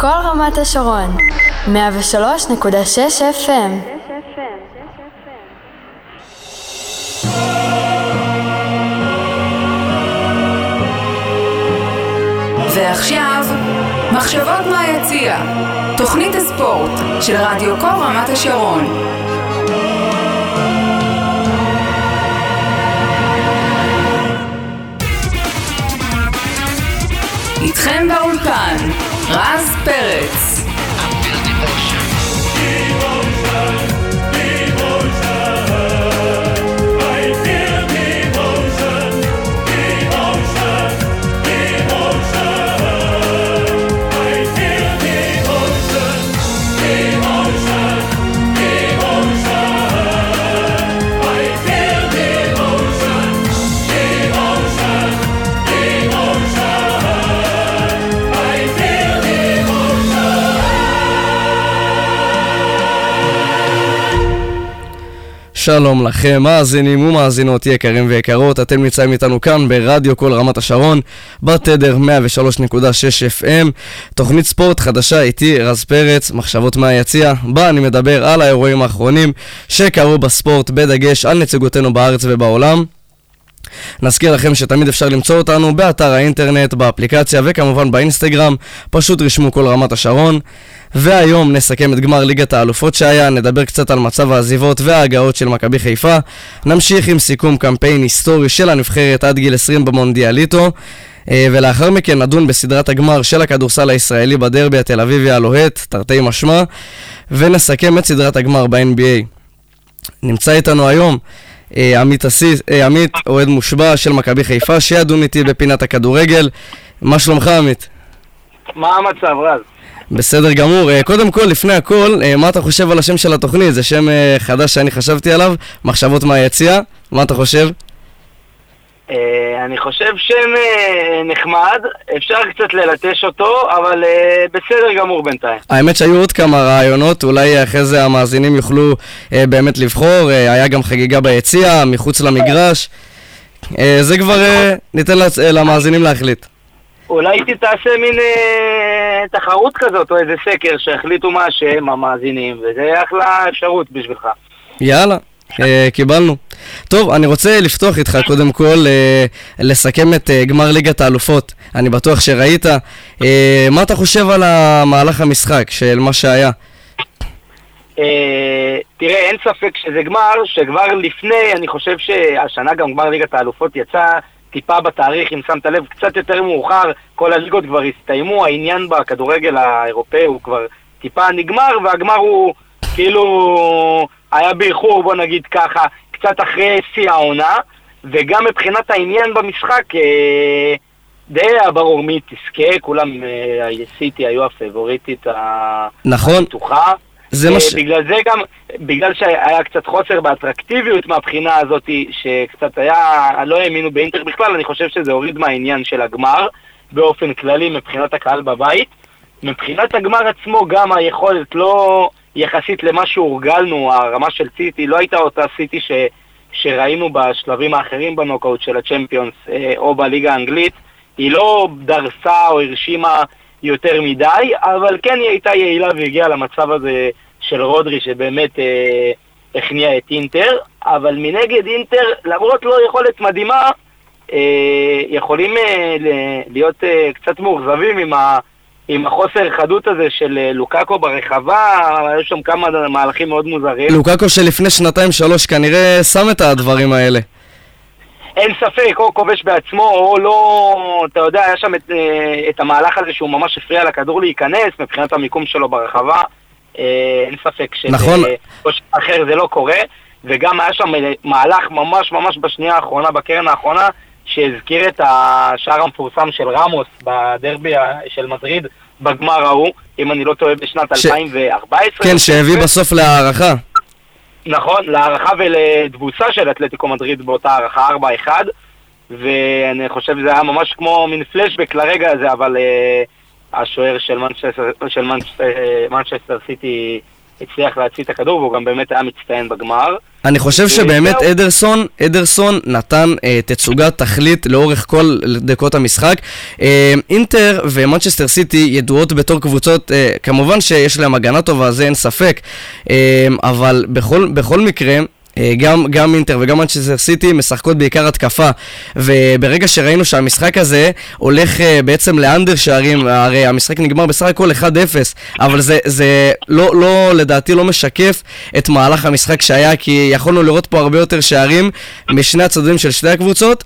כל רמת השרון, 103.6 FM ועכשיו, מחשבות מהיציע, תוכנית הספורט של רדיו כל רמת השרון. איתכם באולפן, רז פרץ. שלום לכם, מאזינים ומאזינות יקרים ויקרות, אתם נמצאים איתנו כאן ברדיו כל רמת השרון, בתדר 103.6 FM, תוכנית ספורט חדשה איתי, רז פרץ, מחשבות מהיציע, בה אני מדבר על האירועים האחרונים שקרו בספורט, בדגש על נציגותינו בארץ ובעולם. נזכיר לכם שתמיד אפשר למצוא אותנו באתר האינטרנט, באפליקציה וכמובן באינסטגרם, פשוט רשמו כל רמת השרון. והיום נסכם את גמר ליגת האלופות שהיה, נדבר קצת על מצב העזיבות וההגעות של מכבי חיפה, נמשיך עם סיכום קמפיין היסטורי של הנבחרת עד גיל 20 במונדיאליטו, אה, ולאחר מכן נדון בסדרת הגמר של הכדורסל הישראלי בדרבי התל אביבי הלוהט, תרתי משמע, ונסכם את סדרת הגמר ב-NBA. נמצא איתנו היום עמית, אסיס, אה, עמית, אוהד מושבע של מכבי חיפה, שידון איתי בפינת הכדורגל. מה שלומך עמית? מה המצב, רז? בסדר גמור. אה, קודם כל, לפני הכל, אה, מה אתה חושב על השם של התוכנית? זה שם אה, חדש שאני חשבתי עליו, מחשבות מהיציע. מה אתה חושב? אה, אני חושב שם אה, נחמד, אפשר קצת ללטש אותו, אבל אה, בסדר גמור בינתיים. האמת שהיו עוד כמה רעיונות, אולי אחרי זה המאזינים יוכלו באמת לבחור. היה גם חגיגה ביציע, מחוץ למגרש. זה כבר ניתן למאזינים להחליט. אולי תעשה מין אה, תחרות כזאת, או איזה סקר שיחליטו מה השם, המאזינים, וזה אחלה אפשרות בשבילך. יאללה, אה, קיבלנו. טוב, אני רוצה לפתוח איתך קודם כל, אה, לסכם את אה, גמר ליגת האלופות. אני בטוח שראית. אה, מה אתה חושב על המהלך המשחק, של מה שהיה? אה, תראה, אין ספק שזה גמר, שכבר לפני, אני חושב שהשנה גם גמר ליגת האלופות יצא טיפה בתאריך, אם שמת לב, קצת יותר מאוחר, כל הליגות כבר הסתיימו, העניין בכדורגל האירופאי הוא כבר טיפה נגמר, והגמר הוא כאילו היה באיחור, בוא נגיד ככה, קצת אחרי שיא העונה, וגם מבחינת העניין במשחק, אה, די היה ברור מי תזכה, כולם, אה, סיטי היו הפייבוריטית ה- נכון, הבטוחה. זה מה אה, ש... בגלל זה גם, בגלל שהיה קצת חוסר באטרקטיביות מהבחינה הזאת, שקצת היה, לא האמינו באינטר בכלל, אני חושב שזה הוריד מהעניין של הגמר, באופן כללי מבחינת הקהל בבית. מבחינת הגמר עצמו גם היכולת לא יחסית למה שהורגלנו, הרמה של סיטי לא הייתה אותה סיטי ש, שראינו בשלבים האחרים בנוקאוט של הצ'מפיונס אה, או בליגה האנגלית, היא לא דרסה או הרשימה יותר מדי, אבל כן היא הייתה יעילה והגיעה למצב הזה של רודרי שבאמת אה, הכניע את אינטר, אבל מנגד אינטר, למרות לא יכולת מדהימה, אה, יכולים אה, להיות אה, קצת מאוכזבים עם, ה, עם החוסר חדות הזה של אה, לוקאקו ברחבה, היו שם כמה מהלכים מאוד מוזרים. לוקקו שלפני שנתיים-שלוש כנראה שם את הדברים האלה. אין ספק, או כובש בעצמו, או לא, אתה יודע, היה שם את, אה, את המהלך הזה שהוא ממש הפריע לכדור להיכנס מבחינת המיקום שלו ברחבה. אה, אין ספק נכון. אחר זה לא קורה, וגם היה שם מהלך ממש ממש בשנייה האחרונה, בקרן האחרונה, שהזכיר את השער המפורסם של רמוס בדרבי של מדריד בגמר ההוא, אם אני לא טועה בשנת ש- 2014. כן, שהביא בסוף להערכה. נכון, להערכה ולתבוסה של אתלטיקו מדריד באותה הערכה 4-1 ואני חושב שזה היה ממש כמו מין פלשבק לרגע הזה, אבל uh, השוער של מנצ'סטר, מנצ'סטר סיטי הצליח להוציא את הכדור, והוא גם באמת היה מצטיין בגמר. אני חושב שבאמת אדרסון, אדרסון נתן אה, תצוגת תכלית לאורך כל דקות המשחק. אה, אינטר ומנצ'סטר סיטי ידועות בתור קבוצות, אה, כמובן שיש להם הגנה טובה, זה אין ספק, אה, אבל בכל, בכל מקרה, גם, גם אינטר וגם מנצ'סטר סיטי משחקות בעיקר התקפה. וברגע שראינו שהמשחק הזה הולך אה, בעצם לאנדר שערים, הרי המשחק נגמר בסך הכל 1-0 אבל זה, זה לא, לא, לדעתי לא משקף את מהלך המשחק שהיה כי יכולנו לראות פה הרבה יותר שערים משני הצדדים של שתי הקבוצות.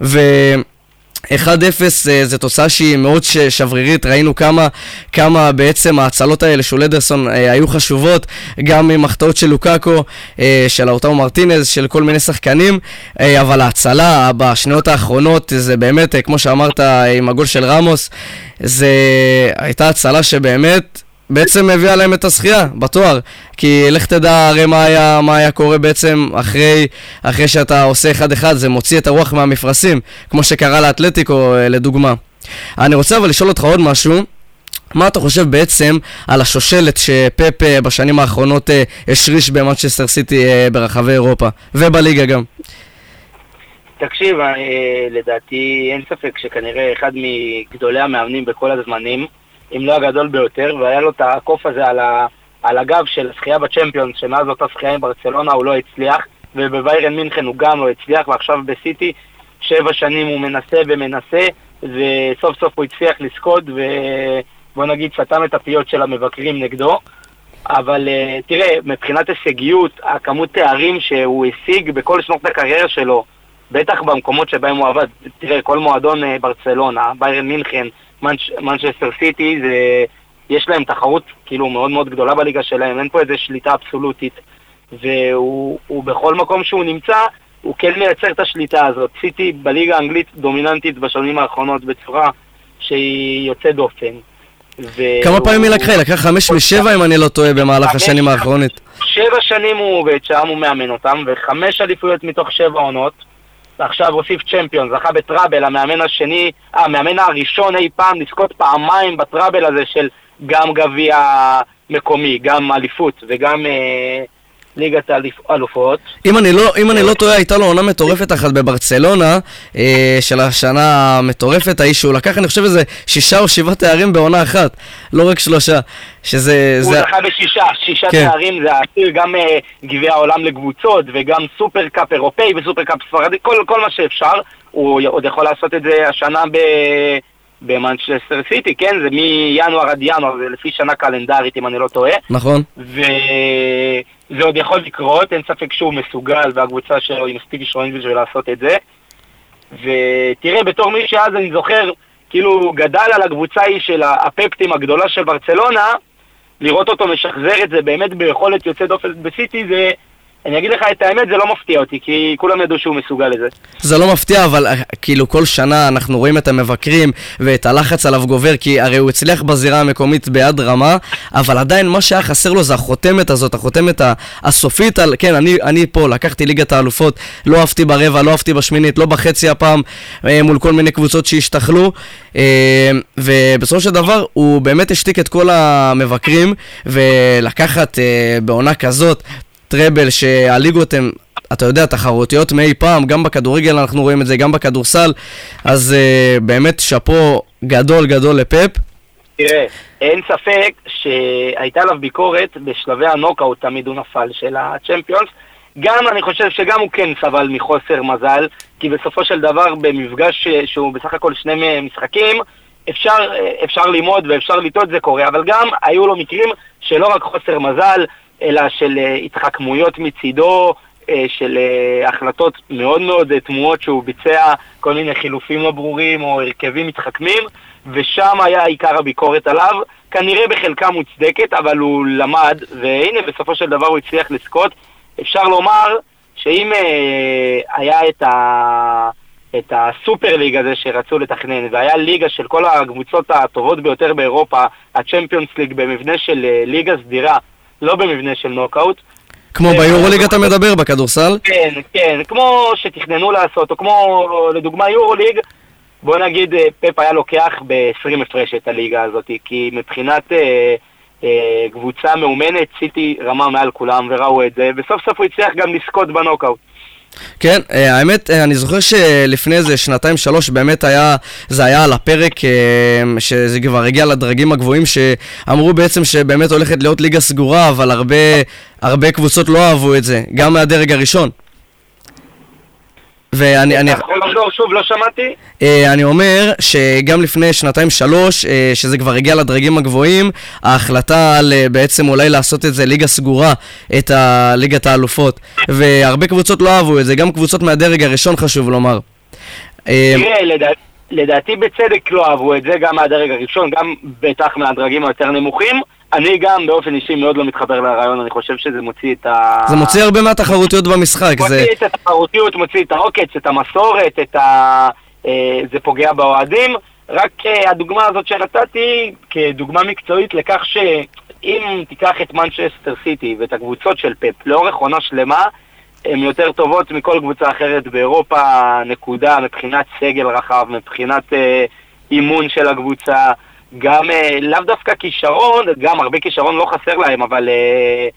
ו... 1-0 אה, זו תוצאה שהיא מאוד שברירית, ראינו כמה, כמה בעצם ההצלות האלה של אדרסון אה, היו חשובות, גם עם החטאות של לוקאקו, אה, של האוטאו מרטינז, של כל מיני שחקנים, אבל ההצלה בשניות האחרונות זה באמת, כמו שאמרת עם הגול של רמוס, זה הייתה הצלה שבאמת בעצם הביאה להם את הזכייה בתואר. כי לך תדע הרי מה היה, מה היה קורה בעצם אחרי, אחרי שאתה עושה אחד-אחד, זה מוציא את הרוח מהמפרשים, כמו שקרה לאתלטיקו אה, לדוגמה. אני רוצה אבל לשאול אותך עוד משהו. מה אתה חושב בעצם על השושלת שפפ אה, בשנים האחרונות אה, השריש במנצ'סטר סיטי ברחבי אירופה ובליגה גם? תקשיב, לדעתי אין ספק שכנראה אחד מגדולי המאמנים בכל הזמנים אם לא הגדול ביותר, והיה לו את הקוף הזה על, ה, על הגב של זכייה בצ'מפיונס, שמאז אותה זכייה עם ברצלונה הוא לא הצליח, ובוויירן מינכן הוא גם לא הצליח, ועכשיו בסיטי שבע שנים הוא מנסה ומנסה, וסוף סוף הוא הצליח לזכות, ובוא נגיד סתם את הפיות של המבקרים נגדו. אבל uh, תראה, מבחינת הישגיות, הכמות תארים שהוא השיג בכל שנות הקריירה שלו, בטח במקומות שבהם הוא עבד, תראה, כל מועדון uh, ברצלונה, ביירן מינכן, מנצ'סטר סיטי, זה... יש להם תחרות כאילו מאוד מאוד גדולה בליגה שלהם, אין פה איזה שליטה אבסולוטית. והוא בכל מקום שהוא נמצא, הוא כן מייצר את השליטה הזאת. סיטי בליגה האנגלית דומיננטית בשנים האחרונות בצורה שהיא יוצאת דופן. כמה פעמים היא לקחה? היא לקחה חמש משבע אם אני לא טועה במהלך השנים האחרונות. שבע שנים הוא עובד שם, הוא מאמן אותם, וחמש אליפויות מתוך שבע עונות. ועכשיו הוסיף צ'מפיון, זכה בטראבל, המאמן השני, אה, המאמן הראשון אי פעם לזכות פעמיים בטראבל הזה של גם גביע מקומי, גם אליפות וגם אה, ליגת האלופות. אם אני לא, אם אני לא טועה, הייתה לו עונה מטורפת אחת בברצלונה, אה, של השנה המטורפת ההיא שהוא לקח, אני חושב איזה שישה או שבעה תארים בעונה אחת, לא רק שלושה. שזה... הוא זה... זכה בשישה, שישה כן. תארים, זה עשיר גם אה, גביע העולם לקבוצות, וגם סופר קאפ אירופאי וסופר קאפ ספרדי, כל, כל מה שאפשר, הוא עוד יכול לעשות את זה השנה ב... במנצ'סטר סיטי, כן? זה מינואר עד ינואר, זה לפי שנה קלנדרית אם אני לא טועה. נכון. וזה עוד יכול לקרות, אין ספק שהוא מסוגל והקבוצה שלו היא מספיק שרואים בשביל לעשות את זה. ותראה, בתור מי שאז אני זוכר, כאילו גדל על הקבוצה ההיא של הפפטים הגדולה של ברצלונה, לראות אותו משחזר את זה באמת ביכולת יוצאת דופן בסיטי זה אני אגיד לך את האמת, זה לא מפתיע אותי, כי כולם ידעו שהוא מסוגל לזה. זה לא מפתיע, אבל אה, כאילו כל שנה אנחנו רואים את המבקרים ואת הלחץ עליו גובר, כי הרי הוא הצליח בזירה המקומית ביד רמה, אבל עדיין מה שהיה חסר לו זה החותמת הזאת, החותמת הסופית על, כן, אני, אני פה, לקחתי ליגת האלופות, לא אהבתי ברבע, לא אהבתי בשמינית, לא בחצי הפעם, אה, מול כל מיני קבוצות שהשתכלו, אה, ובסופו של דבר הוא באמת השתיק את כל המבקרים, ולקחת בעונה כזאת טראבל שהליגות הן, אתה יודע, תחרותיות מאי פעם, גם בכדורגל אנחנו רואים את זה, גם בכדורסל, אז uh, באמת שאפו גדול גדול לפפ. תראה, אין ספק שהייתה עליו ביקורת בשלבי הנוקאוט, תמיד הוא נפל, של הצ'מפיונס. גם, אני חושב שגם הוא כן סבל מחוסר מזל, כי בסופו של דבר במפגש שהוא בסך הכל שני משחקים, אפשר, אפשר ללמוד ואפשר לטעות, זה קורה, אבל גם היו לו מקרים שלא רק חוסר מזל, אלא של אה, התחכמויות מצידו, אה, של אה, החלטות מאוד מאוד תמוהות שהוא ביצע, כל מיני חילופים לא ברורים או הרכבים מתחכמים, ושם היה עיקר הביקורת עליו, כנראה בחלקה מוצדקת, אבל הוא למד, והנה בסופו של דבר הוא הצליח לזכות. אפשר לומר שאם היה את, ה, את הסופר ליג הזה שרצו לתכנן, והיה ליגה של כל הקבוצות הטובות ביותר באירופה, הצ'מפיונס ליג במבנה של ליגה סדירה, לא במבנה של נוקאוט. כמו ביורוליג אתה מדבר, בכדורסל? כן, כן, כמו שתכננו לעשות, או כמו לדוגמה יורוליג, בוא נגיד אה, פפ היה לוקח ב-20 הפרש את הליגה הזאת, כי מבחינת, אה, אה, קבוצה מאומנת, סיטי רמה מעל כולם וראו את זה, וסוף סוף הוא הצליח גם לזכות בנוקאוט. כן, אה, האמת, אה, אני זוכר שלפני איזה שנתיים שלוש באמת היה, זה היה על הפרק, אה, שזה כבר הגיע לדרגים הגבוהים, שאמרו בעצם שבאמת הולכת להיות ליגה סגורה, אבל הרבה, הרבה קבוצות לא אהבו את זה, גם מהדרג הראשון. ואני אני, אתה יכול לחזור שוב, לא שמעתי? אה, אני אומר שגם לפני שנתיים-שלוש, אה, שזה כבר הגיע לדרגים הגבוהים, ההחלטה על אה, בעצם אולי לעשות את זה ליגה סגורה, את ה- ליגת האלופות. והרבה קבוצות לא אהבו את זה, גם קבוצות מהדרג הראשון חשוב לומר. אה, תראה, לדע- לדעתי בצדק לא אהבו את זה, גם מהדרג הראשון, גם בטח מהדרגים היותר נמוכים. אני גם באופן אישי מאוד לא מתחבר לרעיון, אני חושב שזה מוציא את ה... זה מוציא הרבה מהתחרותיות במשחק, זה... מוציא את התחרותיות, מוציא את העוקץ, את המסורת, את ה... אה, זה פוגע באוהדים. רק אה, הדוגמה הזאת שנתתי כדוגמה מקצועית לכך שאם תיקח את מנצ'סטר סיטי ואת הקבוצות של פפ לאורך עונה שלמה, הן יותר טובות מכל קבוצה אחרת באירופה, נקודה, מבחינת סגל רחב, מבחינת אה, אימון של הקבוצה, גם אה, לאו דווקא כישרון, גם הרבה כישרון לא חסר להם, אבל אה,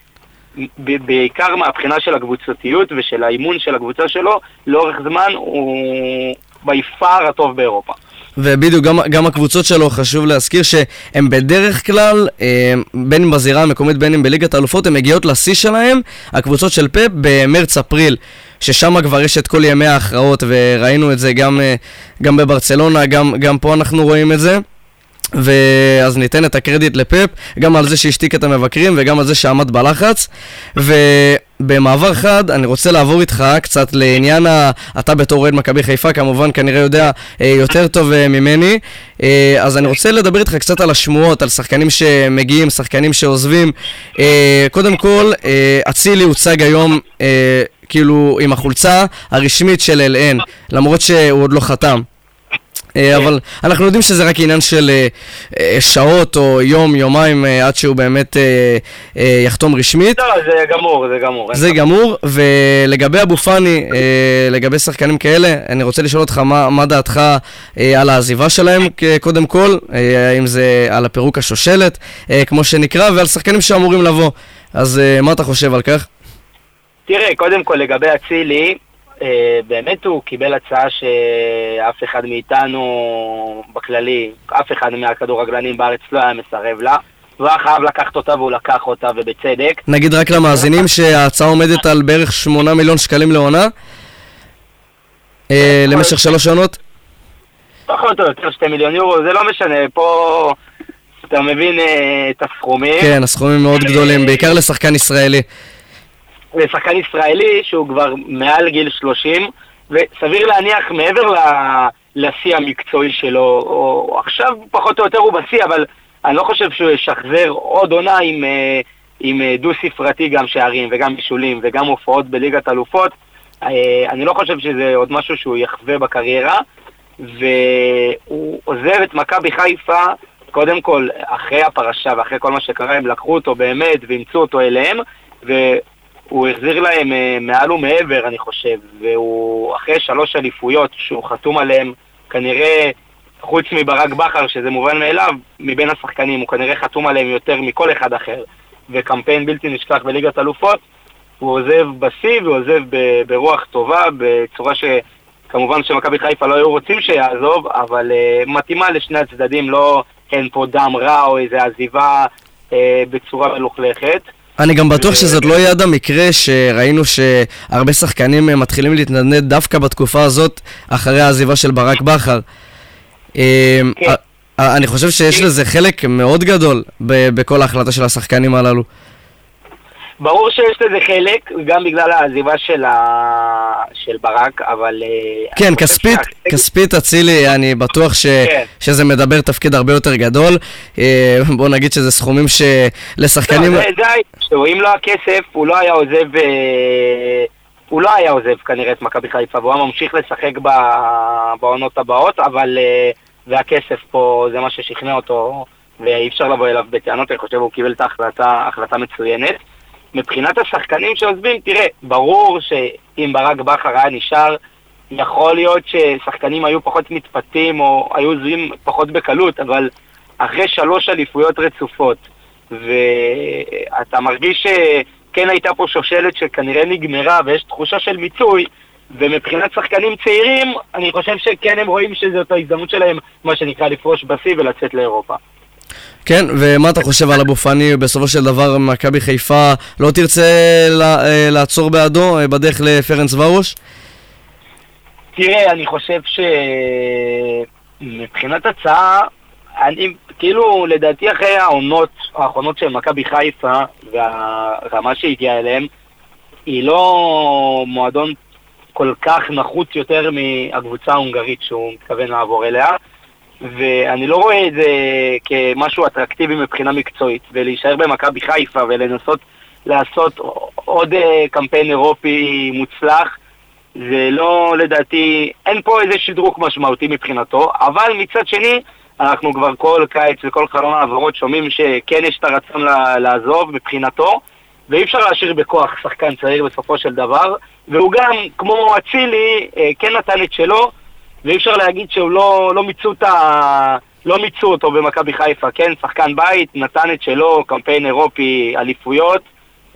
בעיקר מהבחינה של הקבוצתיות ושל האימון של הקבוצה שלו, לאורך זמן הוא ביפר הטוב באירופה. ובדיוק, גם, גם הקבוצות שלו, חשוב להזכיר שהן בדרך כלל, אה, בין אם בזירה המקומית, בין אם בליגת האלופות, הן מגיעות לשיא שלהן, הקבוצות של פפ, במרץ-אפריל, ששם כבר יש את כל ימי ההכרעות, וראינו את זה גם, גם בברצלונה, גם, גם פה אנחנו רואים את זה. ואז ניתן את הקרדיט לפפ, גם על זה שהשתיק את המבקרים וגם על זה שעמד בלחץ. ובמעבר חד, אני רוצה לעבור איתך קצת לעניין ה... אתה בתור אוהד מכבי חיפה, כמובן כנראה יודע אה, יותר טוב אה, ממני. אה, אז אני רוצה לדבר איתך קצת על השמועות, על שחקנים שמגיעים, שחקנים שעוזבים. קודם כל, אצילי הוצג היום... כאילו עם החולצה הרשמית של אלן, למרות שהוא עוד לא חתם. אה, אבל אנחנו יודעים שזה רק עניין של אה, אה, שעות או יום, יומיים עד שהוא באמת יחתום רשמית. לא, זה גמור, זה גמור. זה גמור, ולגבי אבו פאני, לגבי שחקנים כאלה, אני רוצה לשאול אותך מה, מה דעתך על העזיבה שלהם, קודם כל, האם זה על הפירוק השושלת, כמו שנקרא, ועל שחקנים שאמורים לבוא. אז מה אתה חושב על כך? תראה, קודם כל לגבי אצילי, באמת הוא קיבל הצעה שאף אחד מאיתנו בכללי, אף אחד מהכדורגלנים בארץ לא היה מסרב לה. הוא היה חייב לקחת אותה והוא לקח אותה ובצדק. נגיד רק למאזינים שההצעה עומדת על בערך 8 מיליון שקלים לעונה, אה, למשך שלוש עונות. פחות או יותר 2 מיליון יורו, זה לא משנה, פה אתה מבין אה, את הסכומים. כן, הסכומים מאוד גדולים, בעיקר לשחקן ישראלי. לשחקן ישראלי שהוא כבר מעל גיל 30, וסביר להניח מעבר לשיא המקצועי שלו, או עכשיו פחות או יותר הוא בשיא, אבל אני לא חושב שהוא ישחזר עוד עונה עם, אה, עם אה, דו-ספרתי גם שערים וגם בישולים וגם הופעות בליגת אלופות. אה, אני לא חושב שזה עוד משהו שהוא יחווה בקריירה, והוא עוזב את מכבי חיפה, קודם כל, אחרי הפרשה ואחרי כל מה שקרה, הם לקחו אותו באמת ואימצו אותו אליהם, והוא החזיר להם אה, מעל ומעבר, אני חושב, והוא אחרי שלוש אליפויות שהוא חתום עליהם, כנראה, חוץ מברק בכר, שזה מובן מאליו, מבין השחקנים, הוא כנראה חתום עליהם יותר מכל אחד אחר, וקמפיין בלתי נשכח בליגת אלופות, הוא עוזב בשיא ועוזב ב- ברוח טובה, בצורה ש... כמובן שמכבי חיפה לא היו רוצים שיעזוב, אבל uh, מתאימה לשני הצדדים, לא אין פה דם רע או איזה עזיבה uh, בצורה מלוכלכת. אני גם בטוח ו- שזאת לא יד המקרה שראינו שהרבה שחקנים אה, מתחילים להתנדנד דווקא בתקופה הזאת אחרי העזיבה של ברק בכר. אה, כן. אה, אה, אני חושב שיש לזה חלק מאוד גדול בכל ההחלטה של השחקנים הללו. ברור שיש לזה חלק, גם בגלל העזיבה של, ה... של ברק, אבל... uh, כן, כספית, שהחלק- כספית אצילי, אני בטוח ש... כן. שזה מדבר תפקיד הרבה יותר גדול. אה, בוא נגיד שזה סכומים שלשחקנים... לא, זה, זה האישו, אם לא הכסף, הוא לא היה עוזב... אה, הוא לא היה עוזב כנראה את מכבי חיפה, והוא היה ממשיך לשחק ב... בעונות הבאות, אבל... אה, והכסף פה זה מה ששכנע אותו, ואי אפשר לבוא אליו בטענות, אני חושב הוא קיבל את ההחלטה, החלטה מצוינת. מבחינת השחקנים שעוזבים, תראה, ברור שאם ברק בכר היה נשאר, יכול להיות ששחקנים היו פחות מתפתים או היו עוזבים פחות בקלות, אבל אחרי שלוש אליפויות רצופות, ואתה מרגיש שכן הייתה פה שושלת שכנראה נגמרה ויש תחושה של מיצוי, ומבחינת שחקנים צעירים, אני חושב שכן הם רואים שזאת ההזדמנות שלהם, מה שנקרא, לפרוש בשיא ולצאת לאירופה. כן, ומה אתה חושב על אבו פאני? בסופו של דבר מכבי חיפה לא תרצה אה, לעצור בעדו אה, בדרך לפרנס ורוש? תראה, אני חושב שמבחינת הצעה, אני, כאילו, לדעתי אחרי העונות האחרונות של מכבי חיפה והרמה שהגיעה אליהם, היא לא מועדון כל כך נחוץ יותר מהקבוצה ההונגרית שהוא מתכוון לעבור אליה. ואני לא רואה את זה כמשהו אטרקטיבי מבחינה מקצועית, ולהישאר במכבי חיפה ולנסות לעשות עוד אה, קמפיין אירופי מוצלח, זה לא, לדעתי, אין פה איזה שדרוג משמעותי מבחינתו, אבל מצד שני, אנחנו כבר כל קיץ וכל חלון העברות שומעים שכן יש את הרצון לעזוב מבחינתו, ואי אפשר להשאיר בכוח שחקן צעיר בסופו של דבר, והוא גם, כמו אצילי, אה, כן נתן את שלו, ואי אפשר להגיד שהוא לא, לא מיצו את ה... לא מיצו אותו במכבי חיפה, כן? שחקן בית, נתן את שלו, קמפיין אירופי, אליפויות.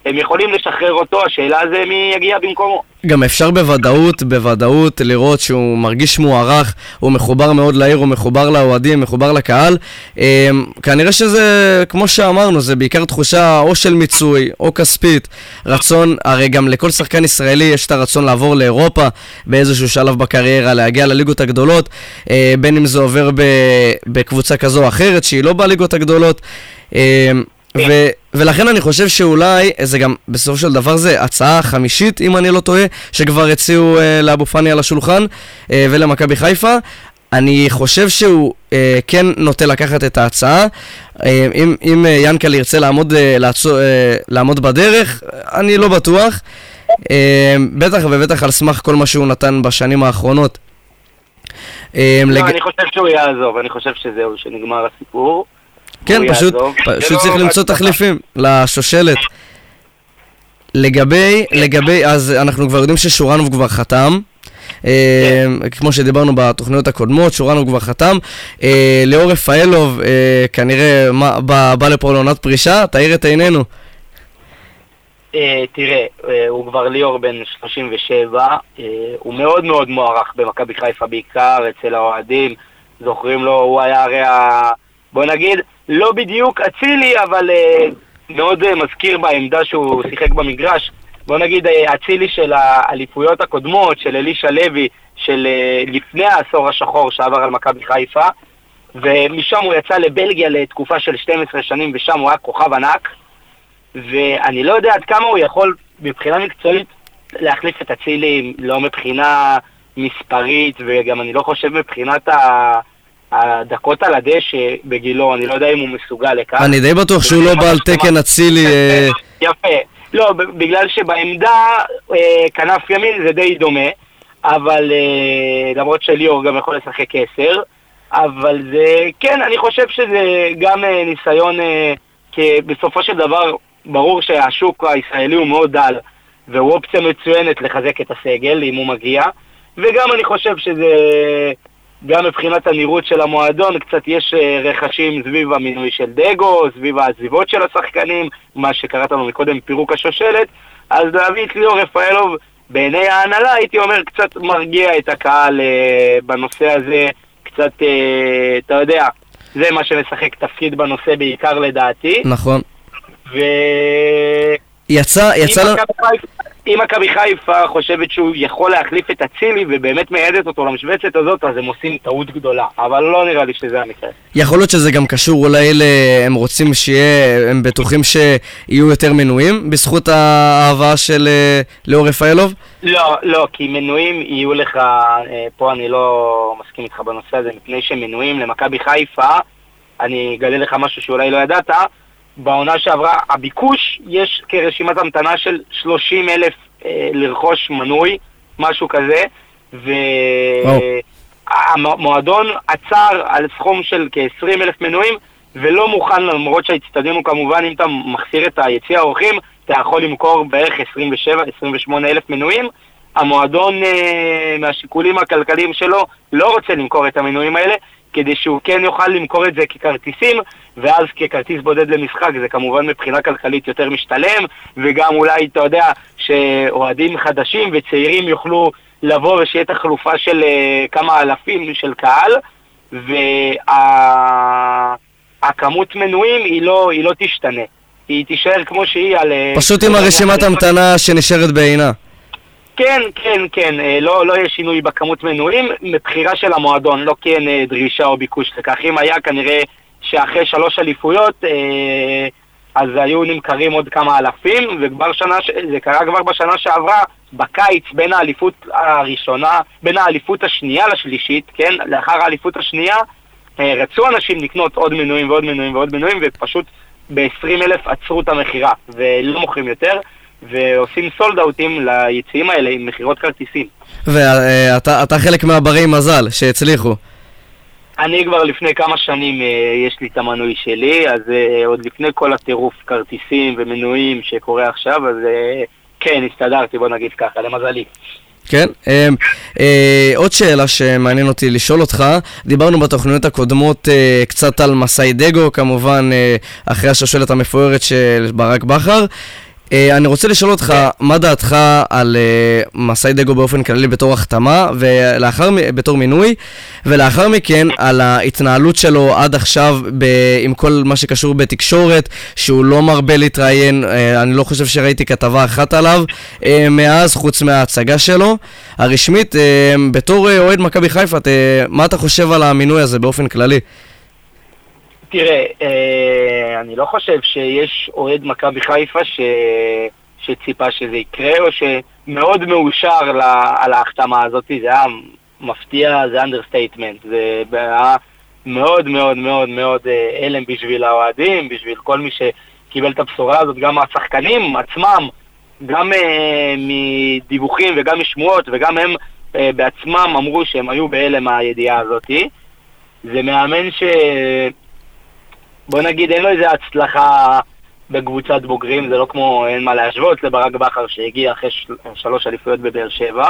הם יכולים לשחרר אותו, השאלה זה מי יגיע במקומו. גם אפשר בוודאות, בוודאות לראות שהוא מרגיש מוערך, הוא מחובר מאוד לעיר, הוא מחובר לאוהדים, מחובר לקהל. אה, כנראה שזה, כמו שאמרנו, זה בעיקר תחושה או של מיצוי, או כספית. רצון, הרי גם לכל שחקן ישראלי יש את הרצון לעבור לאירופה באיזשהו שלב בקריירה, להגיע לליגות הגדולות, אה, בין אם זה עובר בקבוצה כזו או אחרת, שהיא לא בליגות הגדולות. אה, ו- ולכן אני חושב שאולי, זה גם בסופו של דבר זה הצעה חמישית, אם אני לא טועה, שכבר הציעו אה, לאבו פאני על השולחן אה, ולמכבי חיפה. אני חושב שהוא אה, כן נוטה לקחת את ההצעה. אה, אם, אם אה, ינקל ירצה לעמוד, אה, לעצור, אה, לעמוד בדרך, אני לא בטוח. אה, בטח ובטח על סמך כל מה שהוא נתן בשנים האחרונות. אה, לא, לג... אני חושב שהוא יעזוב, אני חושב שזהו, שנגמר הסיפור. כן, פשוט, פשוט צריך למצוא תחליפים לשושלת. לגבי, לגבי, אז אנחנו כבר יודעים ששורנוב כבר חתם. אה, כמו שדיברנו בתוכניות הקודמות, שורנוב כבר חתם. אה, ליאור רפאלוב אה, כנראה בא לפה לעונת פרישה, תאיר את עינינו. תראה, הוא כבר ליאור בן 37, הוא מאוד מאוד מוערך במכבי חיפה בעיקר, אצל האוהדים, זוכרים לו, הוא היה הרי ה... בוא נגיד, לא בדיוק אצילי, אבל uh, מאוד uh, מזכיר בעמדה שהוא שיחק במגרש. בוא נגיד אה, אצילי של האליפויות הקודמות, של אלישע לוי, של uh, לפני העשור השחור שעבר על מכבי חיפה, ומשם הוא יצא לבלגיה לתקופה של 12 שנים, ושם הוא היה כוכב ענק, ואני לא יודע עד כמה הוא יכול מבחינה מקצועית להחליף את אצילי, לא מבחינה מספרית, וגם אני לא חושב מבחינת ה... הדקות על הדשא בגילו, אני לא יודע אם הוא מסוגל לכך. אני די בטוח שהוא לא בעל תקן אצילי. אה, יפה. לא, בגלל שבעמדה אה, כנף ימין זה די דומה, אבל אה, למרות שליאור גם יכול לשחק עשר, אבל זה, כן, אני חושב שזה גם ניסיון, כי בסופו של דבר ברור שהשוק הישראלי הוא מאוד דל, והוא אופציה מצוינת לחזק את הסגל אם הוא מגיע, וגם אני חושב שזה... גם מבחינת הנראות של המועדון, קצת יש אה, רכשים סביב המינוי של דגו, סביב העזיבות של השחקנים, מה שקראת לנו מקודם פירוק השושלת, אז להביא את ליאור רפאלוב בעיני ההנהלה, הייתי אומר, קצת מרגיע את הקהל אה, בנושא הזה, קצת, אה, אתה יודע, זה מה שמשחק תפקיד בנושא בעיקר לדעתי. נכון. ו... יצא, יצא... אם מכבי חיפה חושבת שהוא יכול להחליף את אצילי ובאמת מייעדת אותו למשבצת הזאת, אז הם עושים טעות גדולה. אבל לא נראה לי שזה המקרה. יכול להיות שזה גם קשור, אולי אלה, הם רוצים שיהיה, הם בטוחים שיהיו יותר מנויים בזכות ההבאה של אה, ליאור רפאלוב? לא, לא, כי מנויים יהיו לך, אה, פה אני לא מסכים איתך בנושא הזה, מפני שמנויים למכבי חיפה, אני אגלה לך משהו שאולי לא ידעת, בעונה שעברה, הביקוש, יש כרשימת המתנה של 30 אלף אה, לרכוש מנוי, משהו כזה, והמועדון עצר על סכום של כ-20 אלף מנויים, ולא מוכן, למרות שהאצטדיון הוא כמובן, אם אתה מחסיר את היציע האורחים, אתה יכול למכור בערך 27-28 אלף מנויים. המועדון, אה, מהשיקולים הכלכליים שלו, לא רוצה למכור את המנויים האלה, כדי שהוא כן יוכל למכור את זה ככרטיסים, ואז ככרטיס בודד למשחק זה כמובן מבחינה כלכלית יותר משתלם, וגם אולי, אתה יודע, שאוהדים חדשים וצעירים יוכלו לבוא ושיהיה תחלופה של uh, כמה אלפים של קהל, והכמות וה... מנויים היא לא, היא לא תשתנה. היא תישאר כמו שהיא על... אה, פשוט עם הרשימת המתנה שנשארת בעינה. כן, כן, כן, אה, לא, לא יהיה שינוי בכמות מנויים, מבחירה של המועדון, לא כי אין אה, דרישה או ביקוש לכך. אם היה כנראה שאחרי שלוש אליפויות, אה, אז היו נמכרים עוד כמה אלפים, שנה, זה קרה כבר בשנה שעברה, בקיץ, בין האליפות הראשונה, בין האליפות השנייה לשלישית, כן, לאחר האליפות השנייה, רצו אנשים לקנות עוד מנויים ועוד מנויים ועוד מנויים, ופשוט ב-20 אלף עצרו את המכירה, ולא מוכרים יותר. ועושים סולד אאוטים ליציאים האלה עם מכירות כרטיסים. ואתה חלק מהברי מזל שהצליחו. אני כבר לפני כמה שנים אה, יש לי את המנוי שלי, אז אה, עוד לפני כל הטירוף כרטיסים ומנויים שקורה עכשיו, אז אה, כן, הסתדרתי, בוא נגיד ככה, למזלי. כן. אה, אה, עוד שאלה שמעניין אותי לשאול אותך, דיברנו בתוכניות הקודמות אה, קצת על מסאי דגו, כמובן אה, אחרי השושלת המפוארת של ברק בכר. Uh, אני רוצה לשאול אותך, מה דעתך על uh, מסאי דגו באופן כללי בתור החתמה, ולאחר, בתור מינוי, ולאחר מכן על ההתנהלות שלו עד עכשיו ב, עם כל מה שקשור בתקשורת, שהוא לא מרבה להתראיין, uh, אני לא חושב שראיתי כתבה אחת עליו מאז, חוץ מההצגה שלו, הרשמית. בתור אוהד מכבי חיפה, מה אתה חושב על המינוי הזה באופן כללי? תראה, אה, אני לא חושב שיש אוהד מכבי חיפה ש... שציפה שזה יקרה, או שמאוד מאושר לה, על ההחתמה הזאת, זה היה מפתיע, זה understatement, זה היה מאוד מאוד מאוד מאוד אה, הלם בשביל האוהדים, בשביל כל מי שקיבל את הבשורה הזאת, גם השחקנים עצמם, גם אה, מדיווחים וגם משמועות, וגם הם אה, בעצמם אמרו שהם היו בהלם מהידיעה הזאת. זה מאמן ש... בוא נגיד, אין לו איזה הצלחה בקבוצת בוגרים, זה לא כמו, אין מה להשוות לברק בכר שהגיע אחרי של, שלוש אליפויות בבאר שבע.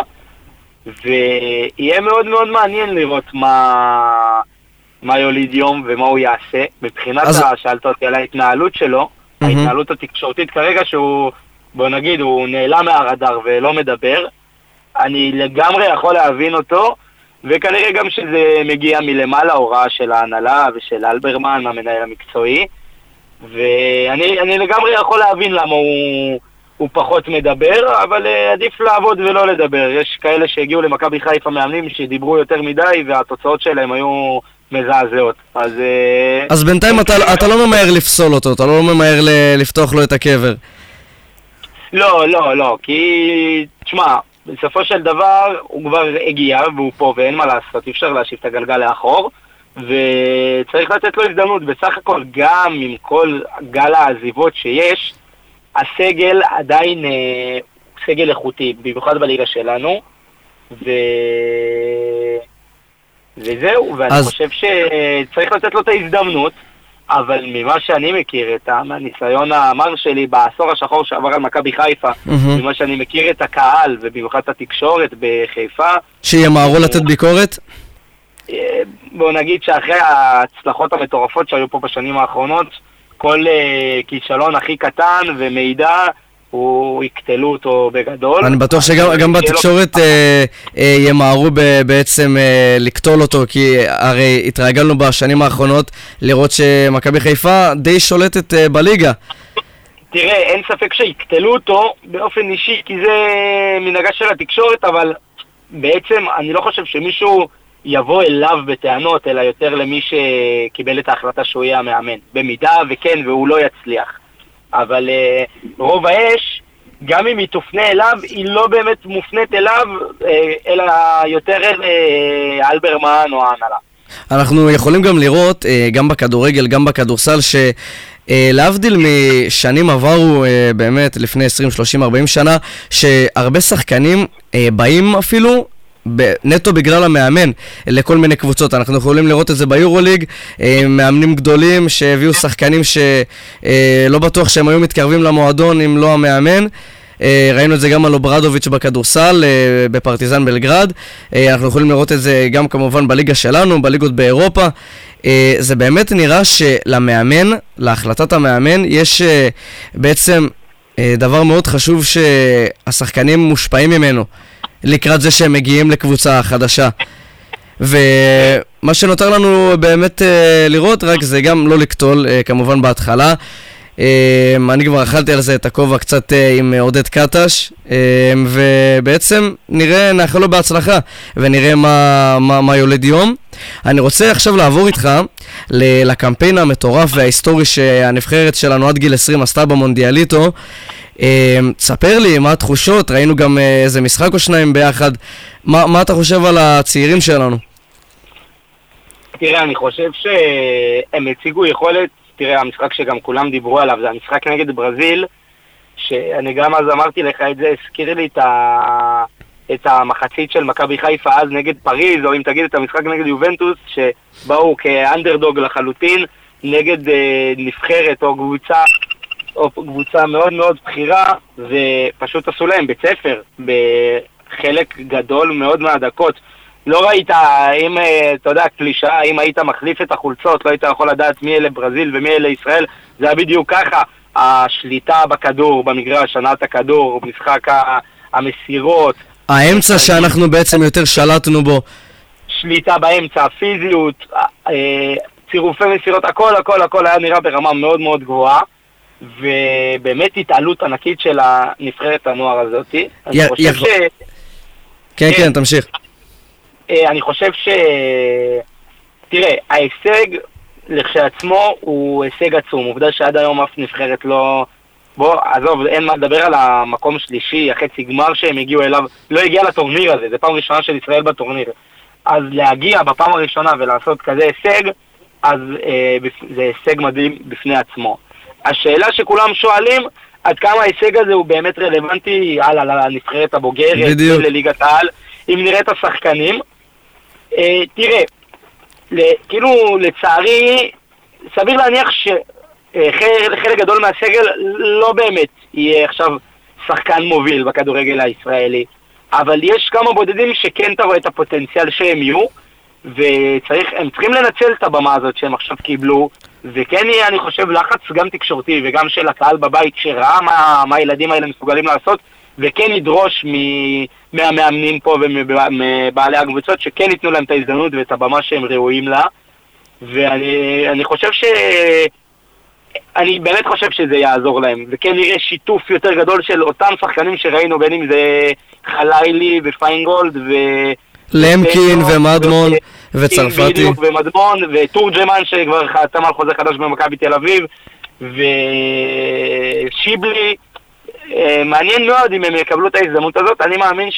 ויהיה מאוד מאוד מעניין לראות מה, מה יוליד יום ומה הוא יעשה. מבחינת, אז... שאלת אותי על ההתנהלות שלו, mm-hmm. ההתנהלות התקשורתית כרגע שהוא, בוא נגיד, הוא נעלם מהרדאר ולא מדבר. אני לגמרי יכול להבין אותו, וכנראה גם שזה מגיע מלמעלה, הוראה של ההנהלה ושל אלברמן, המנהל המקצועי. ואני לגמרי יכול להבין למה הוא, הוא פחות מדבר, אבל uh, עדיף לעבוד ולא לדבר. יש כאלה שהגיעו למכבי חיפה מאמנים שדיברו יותר מדי, והתוצאות שלהם היו מזעזעות. אז... Uh, אז בינתיים אתה, אתה לא ממהר לפסול אותו, אתה לא ממהר לפתוח לו את הקבר. לא, לא, לא, כי... תשמע, בסופו של דבר הוא כבר הגיע והוא פה ואין מה לעשות, אי אפשר להשיב את הגלגל לאחור וצריך לתת לו הזדמנות. בסך הכל גם עם כל גל העזיבות שיש, הסגל עדיין אה, סגל איכותי, במיוחד בליגה שלנו ו... וזהו, ואני אז... חושב שצריך לתת לו את ההזדמנות אבל ממה שאני מכיר, את הניסיון המר שלי בעשור השחור שעבר על מכבי חיפה, mm-hmm. ממה שאני מכיר את הקהל, ובמיוחד את התקשורת בחיפה... שימהרו לתת ביקורת? אה, בוא נגיד שאחרי ההצלחות המטורפות שהיו פה בשנים האחרונות, כל uh, כישלון הכי קטן ומידע הוא יקטלו אותו בגדול. אני בטוח שגם בתקשורת אה, אה, ימהרו בעצם אה, לקטול אותו, כי הרי התרגלנו בשנים האחרונות לראות שמכבי חיפה די שולטת בליגה. תראה, אין ספק שיקטלו אותו באופן אישי, כי זה מנהגה של התקשורת, אבל בעצם אני לא חושב שמישהו יבוא אליו בטענות, אלא יותר למי שקיבל את ההחלטה שהוא יהיה המאמן. במידה וכן, והוא לא יצליח. אבל uh, רוב האש, גם אם היא תופנה אליו, היא לא באמת מופנית אליו, uh, אלא יותר אל uh, אלברמן או ההנהלה. אנחנו יכולים גם לראות, גם בכדורגל, גם בכדורסל, ש... להבדיל משנים עברו, באמת, לפני 20, 30, 40 שנה, שהרבה שחקנים באים אפילו נטו בגלל המאמן לכל מיני קבוצות. אנחנו יכולים לראות את זה ביורוליג, אה, מאמנים גדולים שהביאו שחקנים שלא אה, בטוח שהם היו מתקרבים למועדון אם לא המאמן. אה, ראינו את זה גם על אוברדוביץ' בכדורסל, בפרטיזן בלגרד. אנחנו יכולים לראות את זה גם כמובן בליגה שלנו, בליגות באירופה. זה באמת נראה שלמאמן, להחלטת המאמן, יש בעצם דבר מאוד חשוב שהשחקנים מושפעים ממנו לקראת זה שהם מגיעים לקבוצה חדשה. ומה שנותר לנו באמת לראות רק זה גם לא לקטול כמובן בהתחלה. אמ, אני כבר אכלתי על זה את הכובע קצת אה, עם עודד קטש, אמ, ובעצם נראה, נאחל לו בהצלחה, ונראה מה, מה, מה יולד יום. אני רוצה עכשיו לעבור איתך לקמפיין המטורף וההיסטורי שהנבחרת שלנו עד גיל 20 עשתה במונדיאליטו. אמ, תספר לי מה התחושות, ראינו גם אה, איזה משחק או שניים ביחד. מה, מה אתה חושב על הצעירים שלנו? תראה, אני חושב שהם הציגו יכולת תראה, המשחק שגם כולם דיברו עליו, זה המשחק נגד ברזיל, שאני גם אז אמרתי לך את זה, הזכיר לי את, ה... את המחצית של מכבי חיפה אז נגד פריז, או אם תגיד את המשחק נגד יובנטוס, שבאו כאנדרדוג לחלוטין, נגד אה, נבחרת או קבוצה, או קבוצה מאוד מאוד בכירה, ופשוט עשו להם בית ספר בחלק גדול מאוד מהדקות. לא ראית, אם, אה, אתה יודע, קלישאה, אם היית מחליף את החולצות, לא היית יכול לדעת מי אלה ברזיל ומי אלה ישראל, זה היה בדיוק ככה. השליטה בכדור, במגרש, הנעת הכדור, משחק המסירות. האמצע שאנחנו בעצם יותר שלטנו בו. שליטה באמצע, הפיזיות, אה, צירופי מסירות, הכל הכל הכל היה נראה ברמה מאוד מאוד גבוהה. ובאמת התעלות ענקית של הנבחרת הנוער הזאת. אני חושב ש... כן, כן, תמשיך. אה, אני חושב ש... תראה, ההישג לכשעצמו הוא הישג עצום. עובדה שעד היום אף נבחרת לא... בוא, עזוב, אין מה לדבר על המקום שלישי, החצי גמר שהם הגיעו אליו, לא הגיע לטורניר הזה, זה פעם ראשונה של ישראל בטורניר. אז להגיע בפעם הראשונה ולעשות כזה הישג, אז אה, זה הישג מדהים בפני עצמו. השאלה שכולם שואלים, עד כמה ההישג הזה הוא באמת רלוונטי על הנבחרת הבוגרת, בדיוק. לליגת העל, אם נראה את השחקנים, תראה, כאילו לצערי, סביר להניח שחלק גדול מהסגל לא באמת יהיה עכשיו שחקן מוביל בכדורגל הישראלי, אבל יש כמה בודדים שכן אתה רואה את הפוטנציאל שהם יהיו, והם צריכים לנצל את הבמה הזאת שהם עכשיו קיבלו, וכן יהיה, אני חושב, לחץ גם תקשורתי וגם של הקהל בבית שראה מה, מה הילדים האלה מסוגלים לעשות, וכן ידרוש מ... מהמאמנים פה ומבעלי הקבוצות שכן ייתנו להם את ההזדמנות ואת הבמה שהם ראויים לה. ואני חושב ש... אני באמת חושב שזה יעזור להם, וכן נראה שיתוף יותר גדול של אותם שחקנים שראינו, בין אם זה חלילי ופיינגולד ו... למקין ומדמון וצרפתי. בדיוק, ומדמון ותורג'מן שכבר חתם על חוזה חדש במכבי תל אביב, ושיבלי, מעניין מאוד אם הם יקבלו את ההזדמנות הזאת, אני מאמין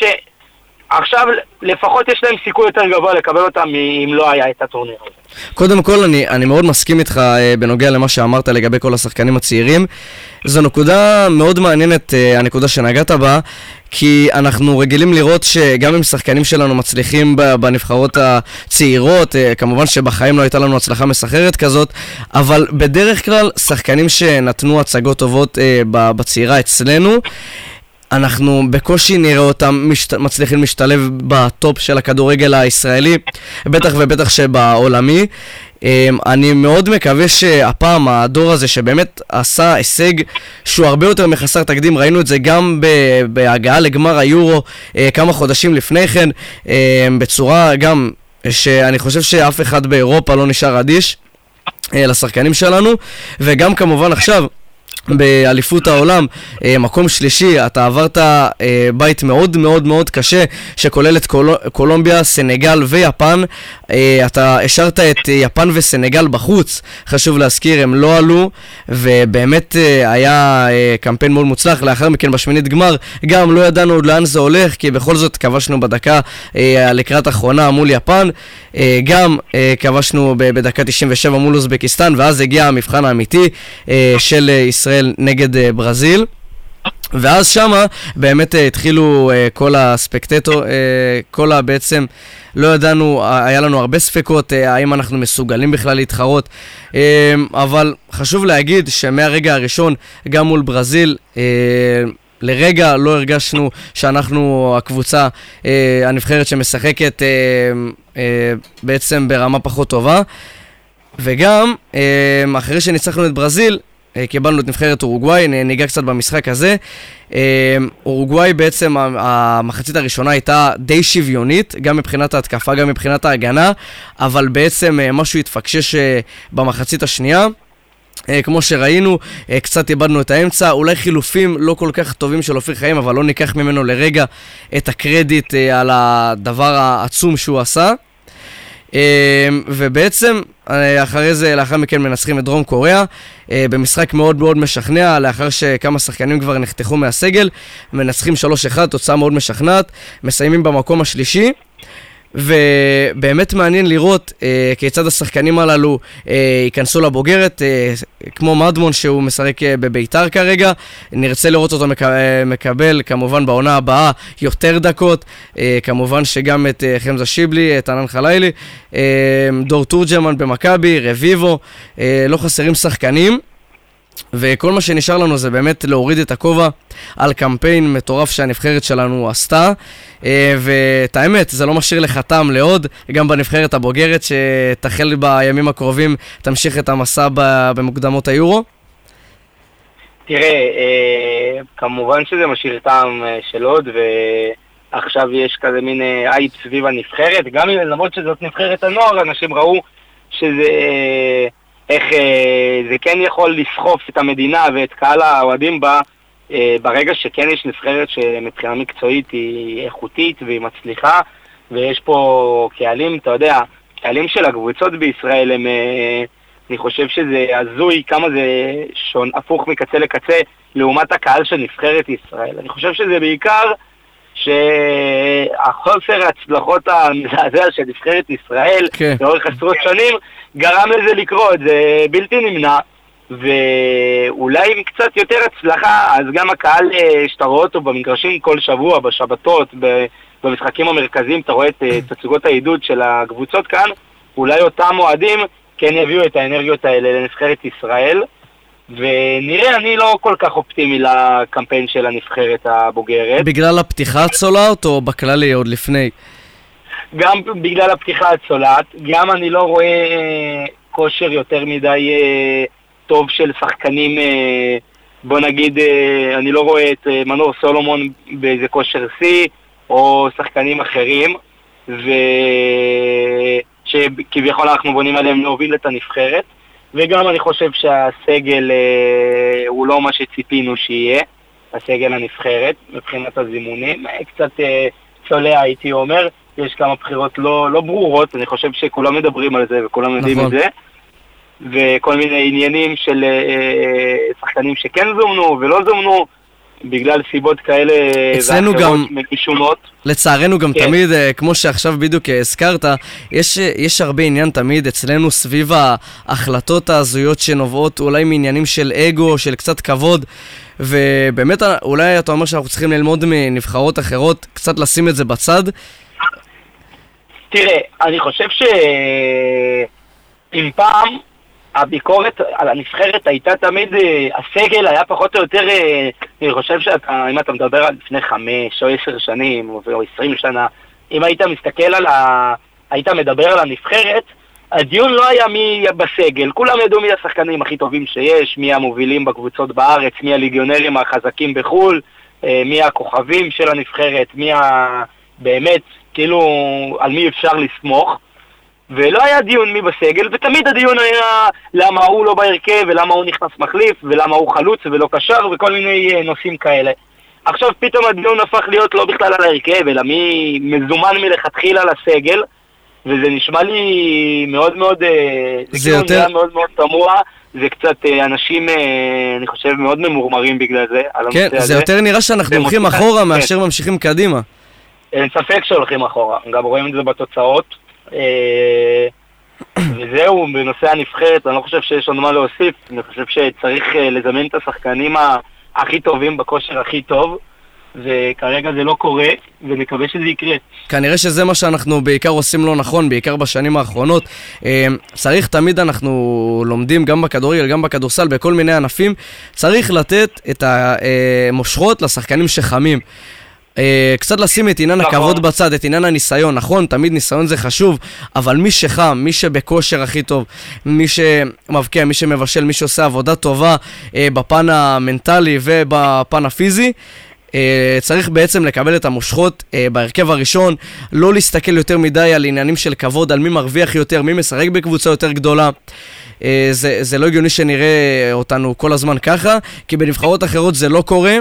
שעכשיו לפחות יש להם סיכוי יותר גבוה לקבל אותם אם לא היה את הטורניר הזה. קודם כל, אני, אני מאוד מסכים איתך אה, בנוגע למה שאמרת לגבי כל השחקנים הצעירים. זו נקודה מאוד מעניינת, אה, הנקודה שנגעת בה, כי אנחנו רגילים לראות שגם אם שחקנים שלנו מצליחים בנבחרות הצעירות, אה, כמובן שבחיים לא הייתה לנו הצלחה מסחררת כזאת, אבל בדרך כלל שחקנים שנתנו הצגות טובות אה, בצעירה אצלנו, אנחנו בקושי נראה אותם משת... מצליחים להשתלב בטופ של הכדורגל הישראלי, בטח ובטח שבעולמי. אמ, אני מאוד מקווה שהפעם הדור הזה שבאמת עשה הישג שהוא הרבה יותר מחסר תקדים, ראינו את זה גם בהגעה לגמר היורו אה, כמה חודשים לפני כן, אמ, בצורה גם שאני חושב שאף אחד באירופה לא נשאר אדיש אה, לשחקנים שלנו, וגם כמובן עכשיו באליפות העולם, אה, מקום שלישי, אתה עברת אה, בית מאוד מאוד מאוד קשה, שכולל את קול... קולומביה, סנגל ויפן. אה, אתה השארת את יפן וסנגל בחוץ, חשוב להזכיר, הם לא עלו, ובאמת היה קמפיין מאוד מוצלח. לאחר מכן בשמינית גמר, גם לא ידענו עוד לאן זה הולך, כי בכל זאת כבשנו בדקה לקראת אחרונה מול יפן. גם כבשנו בדקה 97 מול אוזבקיסטן, ואז הגיע המבחן האמיתי של ישראל. ישראל נגד uh, ברזיל. ואז שמה באמת uh, התחילו uh, כל הספקטטור, uh, כל ה... בעצם לא ידענו, היה לנו הרבה ספקות uh, האם אנחנו מסוגלים בכלל להתחרות, uh, אבל חשוב להגיד שמהרגע הראשון, גם מול ברזיל, uh, לרגע לא הרגשנו שאנחנו הקבוצה, הנבחרת שמשחקת בעצם ברמה פחות טובה. וגם, אחרי שניצחנו את ברזיל, קיבלנו את נבחרת אורוגוואי, ניגע קצת במשחק הזה. אה, אורוגוואי בעצם, המחצית הראשונה הייתה די שוויונית, גם מבחינת ההתקפה, גם מבחינת ההגנה, אבל בעצם אה, משהו התפקשש במחצית השנייה. כמו שראינו, קצת איבדנו את האמצע, אולי חילופים לא כל כך טובים של אופיר חיים, אבל לא ניקח ממנו לרגע את הקרדיט על הדבר העצום שהוא עשה. ובעצם אה, אחרי זה, לאחר מכן מנצחים את דרום קוריאה אה, במשחק מאוד מאוד משכנע, לאחר שכמה שחקנים כבר נחתכו מהסגל, מנצחים 3-1, תוצאה מאוד משכנעת, מסיימים במקום השלישי. ובאמת מעניין לראות אה, כיצד השחקנים הללו אה, ייכנסו לבוגרת, אה, כמו מדמון שהוא משחק אה, בביתר כרגע, נרצה לראות אותו מק, אה, מקבל כמובן בעונה הבאה יותר דקות, אה, כמובן שגם את אה, חמזה שיבלי, את ענן חלילי, אה, דור תורג'מן במכבי, רביבו, אה, לא חסרים שחקנים. וכל מה שנשאר לנו זה באמת להוריד את הכובע על קמפיין מטורף שהנבחרת שלנו עשתה. אה, ואת האמת, זה לא משאיר לך טעם לעוד, גם בנבחרת הבוגרת שתחל בימים הקרובים, תמשיך את המסע במוקדמות היורו. תראה, אה, כמובן שזה משאיר טעם אה, של עוד, ועכשיו יש כזה מין אייפ סביב הנבחרת, גם למרות שזאת נבחרת הנוער, אנשים ראו שזה... איך אה, זה כן יכול לסחוף את המדינה ואת קהל האוהדים בה אה, ברגע שכן יש נבחרת שמבחינה מקצועית היא איכותית והיא מצליחה ויש פה קהלים, אתה יודע, קהלים של הקבוצות בישראל הם, אה, אני חושב שזה הזוי כמה זה שון, הפוך מקצה לקצה לעומת הקהל של נבחרת ישראל. אני חושב שזה בעיקר שהחוסר ההצלחות המזעזע של נבחרת ישראל כן. לאורך עשרות שנים גרם לזה לקרות, זה בלתי נמנע. ואולי עם קצת יותר הצלחה, אז גם הקהל אה, שאתה רואה אותו במגרשים כל שבוע, בשבתות, במשחקים המרכזיים, אתה רואה את אה, תצוגות העידוד של הקבוצות כאן, אולי אותם אוהדים כן יביאו את האנרגיות האלה לנבחרת ישראל. ונראה, אני לא כל כך אופטימי לקמפיין של הנבחרת הבוגרת. בגלל הפתיחה הצולעת או בכללי עוד לפני? גם בגלל הפתיחה הצולעת, גם אני לא רואה אה, כושר יותר מדי אה, טוב של שחקנים, אה, בוא נגיד, אני לא רואה את מנור סולומון באיזה כושר שיא, או שחקנים אחרים, ושכביכול אנחנו בונים עליהם להוביל את הנבחרת. וגם אני חושב שהסגל אה, הוא לא מה שציפינו שיהיה, הסגל הנבחרת, מבחינת הזימונים. קצת אה, צולע הייתי אומר, יש כמה בחירות לא, לא ברורות, אני חושב שכולם מדברים על זה וכולם יודעים נכון. את זה. וכל מיני עניינים של אה, אה שחקנים שכן זומנו ולא זומנו. בגלל סיבות כאלה אצלנו גם, משונות. לצערנו גם כן. תמיד, אה, כמו שעכשיו בדיוק הזכרת, יש, אה, יש הרבה עניין תמיד אצלנו סביב ההחלטות ההזויות שנובעות אולי מעניינים של אגו, של קצת כבוד, ובאמת אולי אתה אומר שאנחנו צריכים ללמוד מנבחרות אחרות, קצת לשים את זה בצד. תראה, אני חושב שאם פעם הביקורת על הנבחרת הייתה תמיד, אה, הסגל היה פחות או יותר, אה, אני חושב שאם אתה מדבר על לפני חמש או עשר שנים או עשרים שנה, אם היית מסתכל על ה... היית מדבר על הנבחרת, הדיון לא היה מי בסגל, כולם ידעו מי השחקנים הכי טובים שיש, מי המובילים בקבוצות בארץ, מי הליגיונרים החזקים בחו"ל, אה, מי הכוכבים של הנבחרת, מי ה... באמת, כאילו, על מי אפשר לסמוך. ולא היה דיון מי בסגל, ותמיד הדיון היה למה הוא לא בהרכב, ולמה הוא נכנס מחליף, ולמה הוא חלוץ ולא קשר, וכל מיני אה, נושאים כאלה. עכשיו פתאום הדיון הפך להיות לא בכלל על ההרכב, אלא מי מזומן מלכתחילה לסגל, וזה נשמע לי מאוד מאוד, אה, זה, זה יותר... מאוד מאוד תמוה. זה קצת אה, אנשים, אני חושב, מאוד ממורמרים בגלל זה, כן, הנושא הזה. זה יותר נראה שאנחנו הולכים אחורה כן. מאשר ממשיכים קדימה. אין ספק שהולכים אחורה, גם רואים את זה בתוצאות. אה, וזהו, בנושא הנבחרת, אני לא חושב שיש לנו מה להוסיף, אני חושב שצריך אה, לזמן את השחקנים הכי טובים בכושר הכי טוב, וכרגע זה לא קורה, ונקווה שזה יקרה. כנראה שזה מה שאנחנו בעיקר עושים לא נכון, בעיקר בשנים האחרונות. אה, צריך תמיד, אנחנו לומדים גם בכדורגל, גם בכדורסל, בכל מיני ענפים, צריך לתת את המושכות לשחקנים שחמים. אה, קצת לשים את עניין נכון. הכבוד בצד, את עניין הניסיון, נכון, תמיד ניסיון זה חשוב, אבל מי שחם, מי שבכושר הכי טוב, מי שמבקיע, מי שמבשל, מי שעושה עבודה טובה אה, בפן המנטלי ובפן הפיזי, אה, צריך בעצם לקבל את המושכות בהרכב הראשון, לא להסתכל יותר מדי על עניינים של כבוד, על מי מרוויח יותר, מי משחק בקבוצה יותר גדולה. זה, זה לא הגיוני שנראה אותנו כל הזמן ככה, כי בנבחרות אחרות זה לא קורה.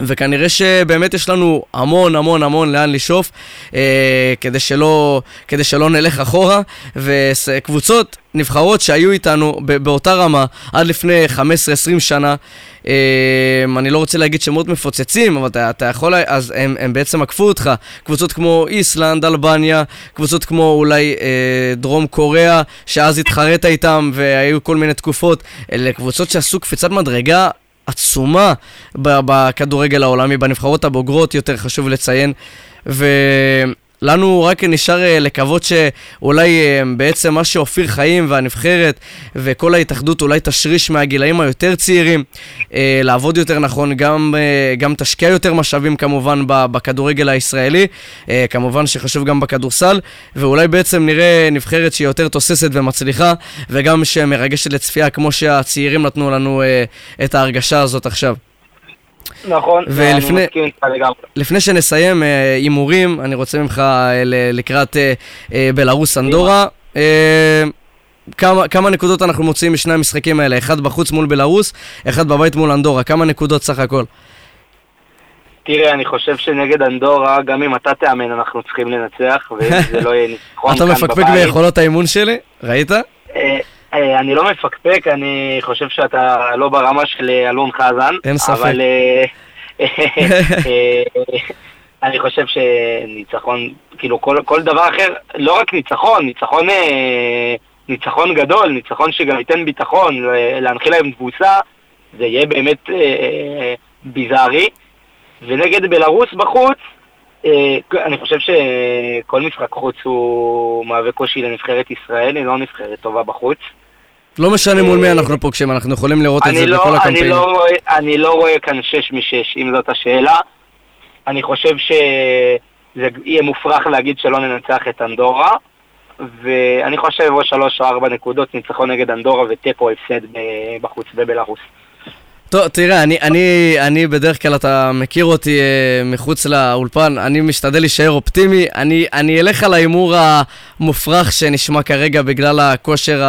וכנראה שבאמת יש לנו המון המון המון לאן לשאוף אה, כדי, שלא, כדי שלא נלך אחורה. וקבוצות נבחרות שהיו איתנו באותה רמה עד לפני 15-20 שנה אה, אני לא רוצה להגיד שמות מפוצצים אבל אתה, אתה יכול, אז הם, הם בעצם עקפו אותך. קבוצות כמו איסלנד, אלבניה קבוצות כמו אולי אה, דרום קוריאה שאז התחרית איתם והיו כל מיני תקופות. אלה קבוצות שעשו קפיצת מדרגה עצומה בכדורגל העולמי, בנבחרות הבוגרות, יותר חשוב לציין. ולנו רק נשאר אה, לקוות שאולי אה, בעצם מה שאופיר חיים והנבחרת וכל ההתאחדות אולי תשריש מהגילאים היותר צעירים, אה, לעבוד יותר נכון, גם, גם תשקיע יותר משאבים כמובן בכדורגל הישראלי, כמובן שחשוב גם בכדורסל, ואולי בעצם נראה נבחרת שהיא יותר תוססת ומצליחה, וגם שמרגשת לצפייה כמו שהצעירים נתנו לנו את ההרגשה הזאת עכשיו. נכון, ולפני- אני מסכים איתך לגמרי. לפני שנסיים אה, הימורים, אני רוצה ממך אה, לקראת אה, בלרוס אנדורה. כמה, כמה נקודות אנחנו מוציאים משני המשחקים האלה? אחד בחוץ מול בלרוס, אחד בבית מול אנדורה. כמה נקודות סך הכל? תראה, אני חושב שנגד אנדורה, גם אם אתה תאמן, אנחנו צריכים לנצח, ואם זה לא יהיה ניצחון אתה כאן מפקפק בבית. ביכולות האימון שלי? ראית? אה, אני לא מפקפק, אני חושב שאתה לא ברמה של אה, אלון חזן. אין ספק. אבל אה, אני חושב שניצחון, כאילו כל, כל דבר אחר, לא רק ניצחון, ניצחון, ניצחון גדול, ניצחון שגם ייתן ביטחון, להנחיל להם תבוסה, זה יהיה באמת ביזארי. ונגד בלרוס בחוץ, אני חושב שכל משחק חוץ הוא מהווה קושי לנבחרת ישראל, היא לא נבחרת טובה בחוץ. לא משנה מול מי אנחנו פוגשים, אנחנו יכולים לראות את אני זה לא, בכל אני, הקמפיינים. לא אני לא רואה כאן שש משש, אם זאת השאלה. אני חושב שזה יהיה מופרך להגיד שלא ננצח את אנדורה, ואני חושב או שלוש או ארבע נקודות ניצחון נגד אנדורה ותיקו הפסד ב- בחוץ בבלארוס. טוב, תראה, אני, אני, אני בדרך כלל, אתה מכיר אותי אה, מחוץ לאולפן, אני משתדל להישאר אופטימי. אני, אני אלך על ההימור המופרך שנשמע כרגע בגלל הכושר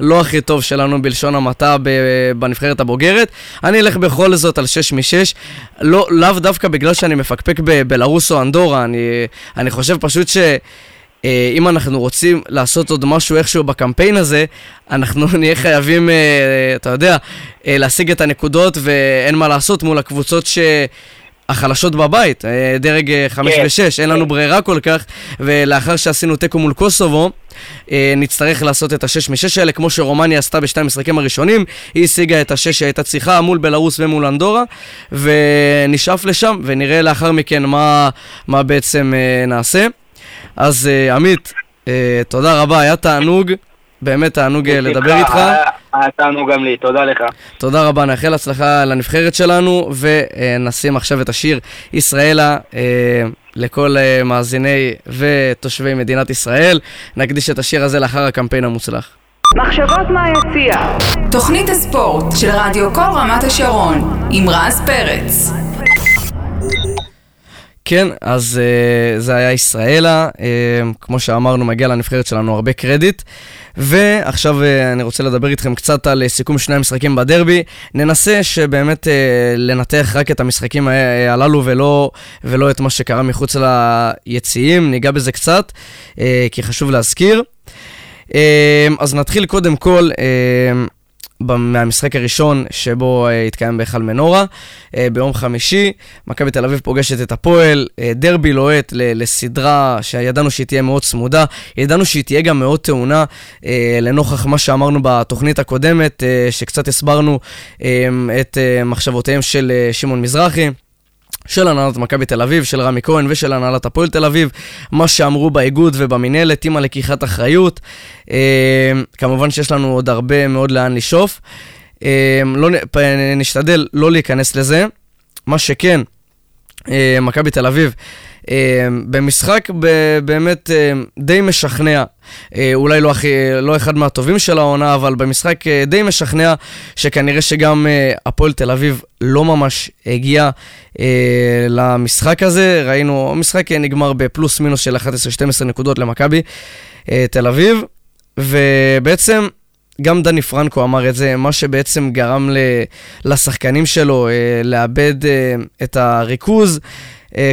הלא הכי טוב שלנו בלשון המעטה בנבחרת הבוגרת. אני אלך בכל זאת על 6 מ-6, לא, לאו דווקא בגלל שאני מפקפק בבלארוס או אנדורה, אני, אני חושב פשוט ש... אה, אם אנחנו רוצים לעשות עוד משהו איכשהו בקמפיין הזה, אנחנו נהיה חייבים, אה, אתה יודע, אה, להשיג את הנקודות ואין מה לעשות מול הקבוצות ש... החלשות בבית, דרג 5 כן, ו-6, אין לנו ברירה כל כך, ולאחר שעשינו תיקו מול קוסובו, נצטרך לעשות את ה-6 מ-6 האלה, כמו שרומניה עשתה בשתי המשחקים הראשונים, היא השיגה את ה-6 שהיא הייתה צריכה מול בלרוס ומול אנדורה, ונשאף לשם, ונראה לאחר מכן מה, מה בעצם נעשה. אז אה, עמית, אה, תודה רבה, היה תענוג, באמת תענוג אה, לדבר איתך. היה- תענוג גם לי, תודה לך. תודה רבה, נאחל הצלחה לנבחרת שלנו, ונשים עכשיו את השיר ישראלה לכל מאזיני ותושבי מדינת ישראל. נקדיש את השיר הזה לאחר הקמפיין המוצלח. מחשבות מהיציע. תוכנית הספורט של רדיו קול רמת השרון עם רז פרץ. כן, אז uh, זה היה ישראלה, uh, כמו שאמרנו, מגיע לנבחרת שלנו הרבה קרדיט. ועכשיו uh, אני רוצה לדבר איתכם קצת על סיכום שני המשחקים בדרבי. ננסה שבאמת uh, לנתח רק את המשחקים הללו ולא, ולא את מה שקרה מחוץ ליציעים, ניגע בזה קצת, uh, כי חשוב להזכיר. Uh, אז נתחיל קודם כל... Uh, מהמשחק הראשון שבו uh, התקיים בהיכל מנורה. Uh, ביום חמישי, מכבי תל אביב פוגשת את הפועל, uh, דרבי לוהט לסדרה שידענו שהיא תהיה מאוד צמודה, ידענו שהיא תהיה גם מאוד טעונה, לנוכח מה שאמרנו בתוכנית הקודמת, שקצת הסברנו את מחשבותיהם של שמעון מזרחי. של הנהלת מכבי תל אביב, של רמי כהן ושל הנהלת הפועל תל אביב, מה שאמרו באיגוד ובמינהלת עם הלקיחת אחריות. אה, כמובן שיש לנו עוד הרבה מאוד לאן לשאוף. אה, לא, נשתדל לא להיכנס לזה. מה שכן, אה, מכבי תל אביב, במשחק באמת אה, די משכנע, אולי לא, הכי, לא אחד מהטובים של העונה, אבל במשחק די משכנע, שכנראה שגם הפועל תל אביב לא ממש הגיע למשחק הזה. ראינו, המשחק נגמר בפלוס מינוס של 11-12 נקודות למכבי תל אביב, ובעצם... גם דני פרנקו אמר את זה, מה שבעצם גרם לשחקנים שלו אה, לאבד אה, את הריכוז, אה,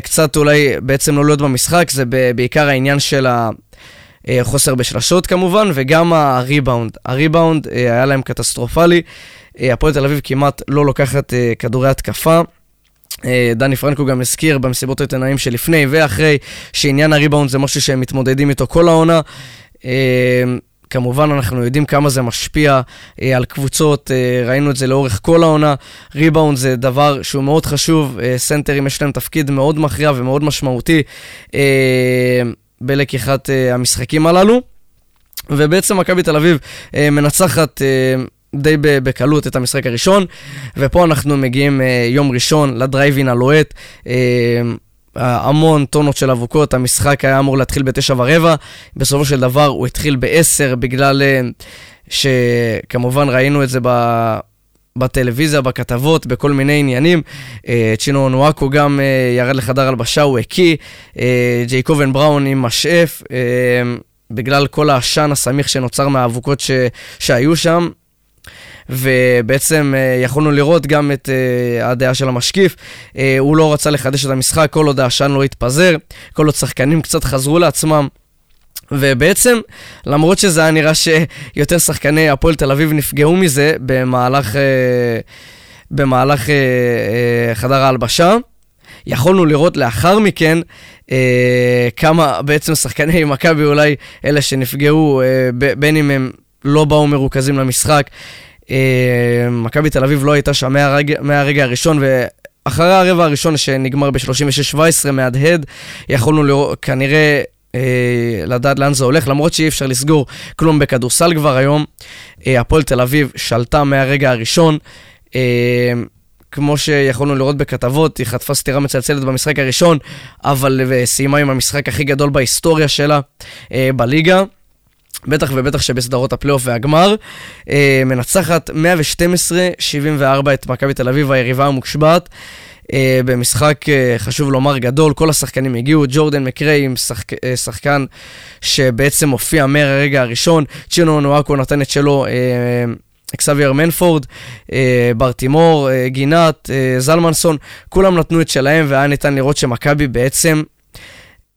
קצת אולי בעצם לא להיות במשחק, זה בעיקר העניין של החוסר בשלשות כמובן, וגם הריבאונד. הריבאונד היה להם קטסטרופלי, הפועל תל אביב כמעט לא לוקחת כדורי התקפה. דני פרנקו גם הזכיר במסיבות העיתונאים שלפני ואחרי שעניין הריבאונד זה משהו שהם מתמודדים איתו כל העונה. כמובן, אנחנו יודעים כמה זה משפיע אה, על קבוצות, אה, ראינו את זה לאורך כל העונה. ריבאונד זה דבר שהוא מאוד חשוב, אה, סנטרים יש להם תפקיד מאוד מכריע ומאוד משמעותי אה, בלקיחת אה, המשחקים הללו. ובעצם מכבי תל אביב אה, מנצחת... אה, די בקלות את המשחק הראשון, ופה אנחנו מגיעים אה, יום ראשון לדרייב אין הלוהט. אה, המון טונות של אבוקות, המשחק היה אמור להתחיל בתשע ורבע, בסופו של דבר הוא התחיל בעשר בגלל אה, שכמובן ראינו את זה ב... בטלוויזיה, בכתבות, בכל מיני עניינים. אה, צ'ינו נואקו גם אה, ירד לחדר הלבשה, הוא הקיא. ג'ייקובן בראון עם משאף. בגלל כל העשן הסמיך שנוצר מהאבוקות ש... שהיו שם, ובעצם אה, יכולנו לראות גם את אה, הדעה של המשקיף. אה, הוא לא רצה לחדש את המשחק כל עוד העשן לא התפזר, כל עוד שחקנים קצת חזרו לעצמם. ובעצם, למרות שזה היה נראה שיותר שחקני הפועל תל אביב נפגעו מזה במהלך, במהלך חדר ההלבשה, יכולנו לראות לאחר מכן אה, כמה בעצם שחקני מכבי אולי אלה שנפגעו, אה, בין אם הם לא באו מרוכזים למשחק, מכבי תל אביב לא הייתה שם מהרגע, מהרגע הראשון, ואחרי הרבע הראשון שנגמר ב-36-17 מהדהד, יכולנו לראות, כנראה... אה, לדעת לאן זה הולך, למרות שאי אפשר לסגור כלום בכדורסל כבר היום. אה, הפועל תל אביב שלטה מהרגע הראשון. אה, כמו שיכולנו לראות בכתבות, היא חטפה סטירה מצלצלת במשחק הראשון, אבל סיימה עם המשחק הכי גדול בהיסטוריה שלה אה, בליגה. בטח ובטח שבסדרות הפלייאוף והגמר. אה, מנצחת 112-74 את מכבי תל אביב, היריבה המושבעת. אה, במשחק, אה, חשוב לומר, גדול, כל השחקנים הגיעו, ג'ורדן מקריי עם שחק, אה, שחקן שבעצם הופיע מהרגע הראשון, צ'ינאנו אונואקו נתן את שלו, אה, אקסאבייר מנפורד, אה, ברטימור, אה, גינת, אה, זלמנסון, כולם נתנו את שלהם, והיה ניתן לראות שמכבי בעצם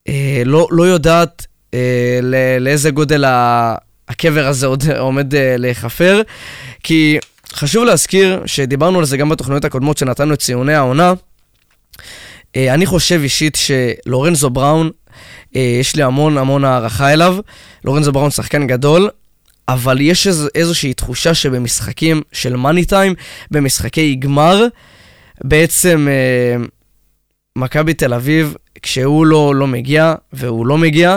אה, לא, לא יודעת אה, לאיזה גודל הקבר הזה עוד עומד אה, להיחפר. כי חשוב להזכיר שדיברנו על זה גם בתוכניות הקודמות שנתנו את ציוני העונה. אה, אני חושב אישית שלורנזו בראון, יש לי המון המון הערכה אליו. לורנזו בראון שחקן גדול, אבל יש איז, איזושהי תחושה שבמשחקים של מאני טיים, במשחקי גמר, בעצם מכבי תל אביב, כשהוא לא, לא מגיע, והוא לא מגיע,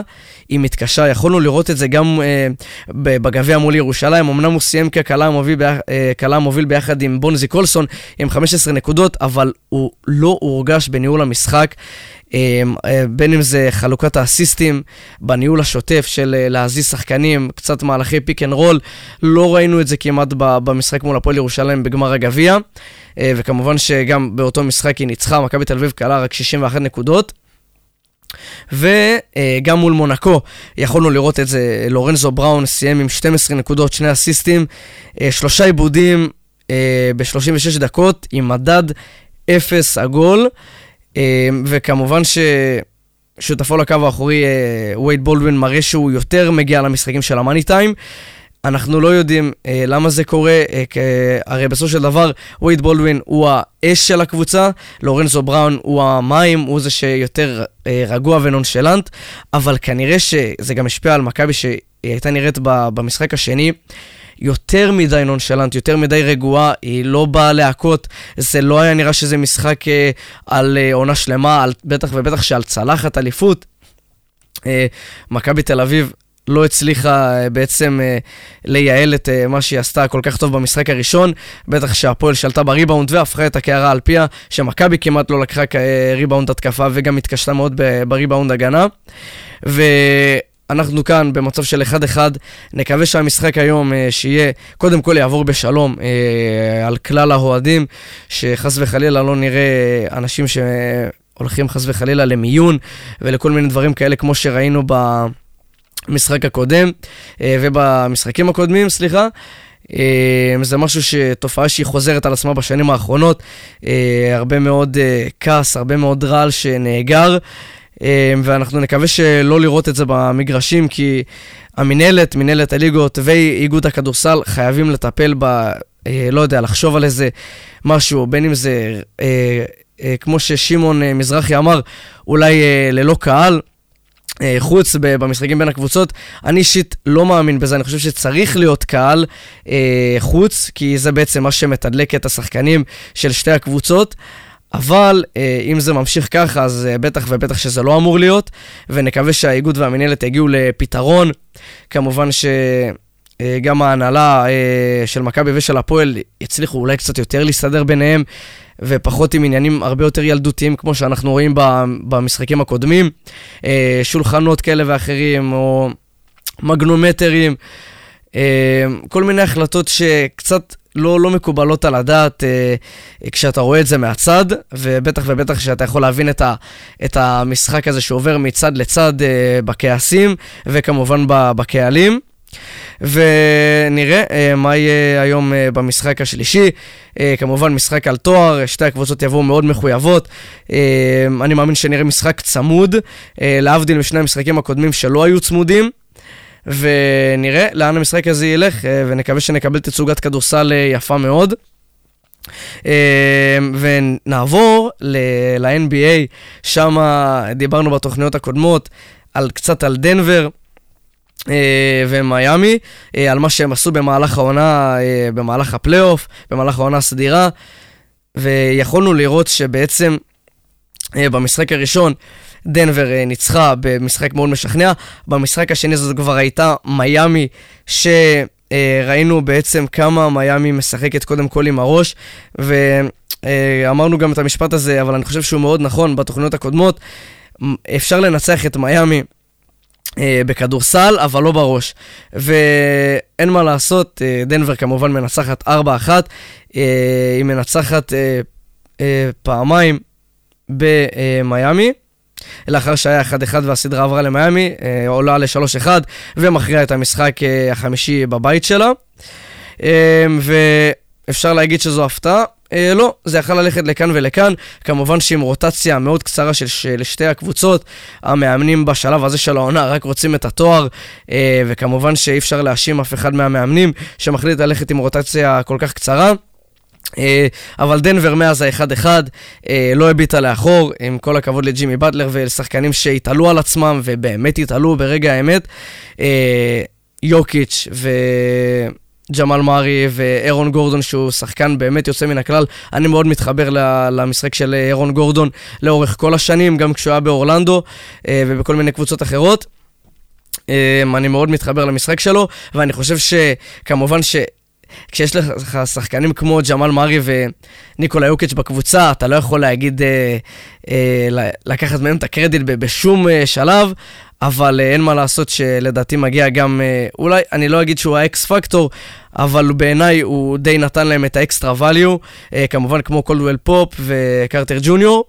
היא מתקשה. יכולנו לראות את זה גם אה, בגביע מול ירושלים. אמנם הוא סיים כקלע המוביל, ביח, אה, מוביל ביחד עם בונזי קולסון עם 15 נקודות, אבל הוא לא הורגש בניהול המשחק. אה, אה, בין אם זה חלוקת האסיסטים בניהול השוטף של אה, להזיז שחקנים, קצת מהלכי pick and roll, לא ראינו את זה כמעט במשחק מול הפועל ירושלים בגמר הגביע, וכמובן שגם באותו משחק היא ניצחה, מכבי תל אביב קלה רק 61 נקודות. וגם מול מונקו יכולנו לראות את זה, לורנזו בראון סיים עם 12 נקודות, שני אסיסטים, אה, שלושה עיבודים אה, ב-36 דקות עם מדד 0 עגול, אה, וכמובן ש... שותפו לקו האחורי, וייד בולדווין, מראה שהוא יותר מגיע למשחקים של המאני טיים. אנחנו לא יודעים אה, למה זה קורה, אה, כ... הרי בסופו של דבר וייד בולדווין הוא האש של הקבוצה, לורנזו בראון הוא המים, הוא זה שיותר אה, רגוע ונונשלנט, אבל כנראה שזה גם השפיע על מכבי שהיא הייתה נראית ב... במשחק השני. יותר מדי נונשלנט, יותר מדי רגועה, היא לא באה להכות. זה לא היה נראה שזה משחק אה, על אה, עונה שלמה, על, בטח ובטח שעל צלחת אליפות. אה, מכבי תל אביב לא הצליחה אה, בעצם אה, לייעל את אה, מה שהיא עשתה כל כך טוב במשחק הראשון. בטח שהפועל שלטה בריבאונד והפכה את הקערה על פיה, שמכבי כמעט לא לקחה ריבאונד התקפה וגם התקשתה מאוד בריבאונד הגנה. ואנחנו כאן במצב של 1-1, נקווה שהמשחק היום שיהיה, קודם כל יעבור בשלום על כלל האוהדים, שחס וחלילה לא נראה אנשים שהולכים חס וחלילה למיון ולכל מיני דברים כאלה כמו שראינו ב... במשחק הקודם, אה, ובמשחקים הקודמים, סליחה. אה, זה משהו שתופעה שהיא חוזרת על עצמה בשנים האחרונות. אה, הרבה מאוד כעס, הרבה מאוד רעל שנאגר, ואנחנו נקווה שלא לראות את זה במגרשים, כי המינהלת, מינהלת הליגות ואיגוד הכדורסל חייבים לטפל ב... לא יודע, לחשוב על איזה משהו, בין אם זה, כמו ששמעון מזרחי אמר, אולי ללא קהל. אה, חוץ במשחקים בין הקבוצות. אני אישית לא מאמין בזה, אני חושב שצריך להיות קהל אה, חוץ, כי זה בעצם מה שמתדלק את השחקנים של שתי הקבוצות. אבל אה, אם זה ממשיך ככה, אז אה, בטח ובטח שזה לא אמור להיות, ונקווה שהאיגוד והמנהלת יגיעו לפתרון. כמובן שגם אה, ההנהלה אה, של מכבי ושל הפועל יצליחו אולי קצת יותר להסתדר ביניהם. ופחות עם עניינים הרבה יותר ילדותיים, כמו שאנחנו רואים במשחקים הקודמים. אה, שולחנות כאלה ואחרים, או מגנומטרים, אה, כל מיני החלטות שקצת לא, לא מקובלות על הדעת אה, כשאתה רואה את זה מהצד, ובטח ובטח שאתה יכול להבין את, ה, את המשחק הזה שעובר מצד לצד בכעסים, וכמובן בקהלים. ונראה uh, מה יהיה היום uh, במשחק השלישי. Uh, כמובן משחק על תואר, שתי הקבוצות יבואו מאוד מחויבות. אני מאמין שנראה משחק צמוד, להבדיל משני המשחקים הקודמים שלא היו צמודים. ונראה לאן המשחק הזה ילך, ונקווה שנקבל תצוגת כדורסל יפה מאוד. ונעבור ל-NBA, שם דיברנו בתוכניות הקודמות על, קצת על דנבר. אה, ומיאמי, אה, על מה שהם עשו במהלך העונה, אה, במהלך הפלייאוף, במהלך העונה הסדירה, ויכולנו לראות שבעצם במשחק הראשון דנבר ניצחה במשחק מאוד משכנע, במשחק השני זאת כבר הייתה מיאמי, שראינו בעצם כמה מיאמי משחקת קודם כל עם הראש, ואמרנו גם את המשפט הזה, אבל אני חושב שהוא מאוד נכון בתוכניות הקודמות, אפשר לנצח את מיאמי בכדורסל, אבל לא בראש. ואין מה לעשות, אה, דנבר כמובן מנצחת 4-1, אה, היא מנצחת פעמיים במיאמי. לאחר שהיה 1-1 והסדרה עברה למיאמי, עולה ל-3-1 ומכריעה את המשחק החמישי בבית שלה. ואפשר להגיד שזו הפתעה, אה, לא, זה יכול ללכת לכאן ולכאן, כמובן שעם רוטציה מאוד קצרה של, של שתי הקבוצות, המאמנים בשלב הזה של העונה רק רוצים את התואר, אה, וכמובן שאי אפשר להאשים אף אחד מהמאמנים שמחליט ללכת עם רוטציה כל כך קצרה. Uh, אבל דנבר מאז ה-1-1 uh, לא הביטה לאחור, עם כל הכבוד לג'ימי בטלר ולשחקנים שהתעלו על עצמם ובאמת התעלו ברגע האמת. Uh, יוקיץ' ו... ג'מאל מארי ואירון גורדון שהוא שחקן באמת יוצא מן הכלל. אני מאוד מתחבר למשחק של אירון גורדון לאורך כל השנים, גם כשהוא היה באורלנדו אה, ובכל מיני קבוצות אחרות. אה, אני מאוד מתחבר למשחק שלו, ואני חושב שכמובן ש... כשיש לך שחקנים כמו ג'מאל מארי וניקולה יוקיץ' בקבוצה, אתה לא יכול להגיד, אה, אה, לקחת מהם את הקרדיט בשום אה, שלב, אבל אה, אין מה לעשות שלדעתי מגיע גם, אה, אולי, אני לא אגיד שהוא ה X factor, אבל בעיניי הוא די נתן להם את ה extra value, אה, כמובן כמו קולדוול פופ וקרטר ג'וניור.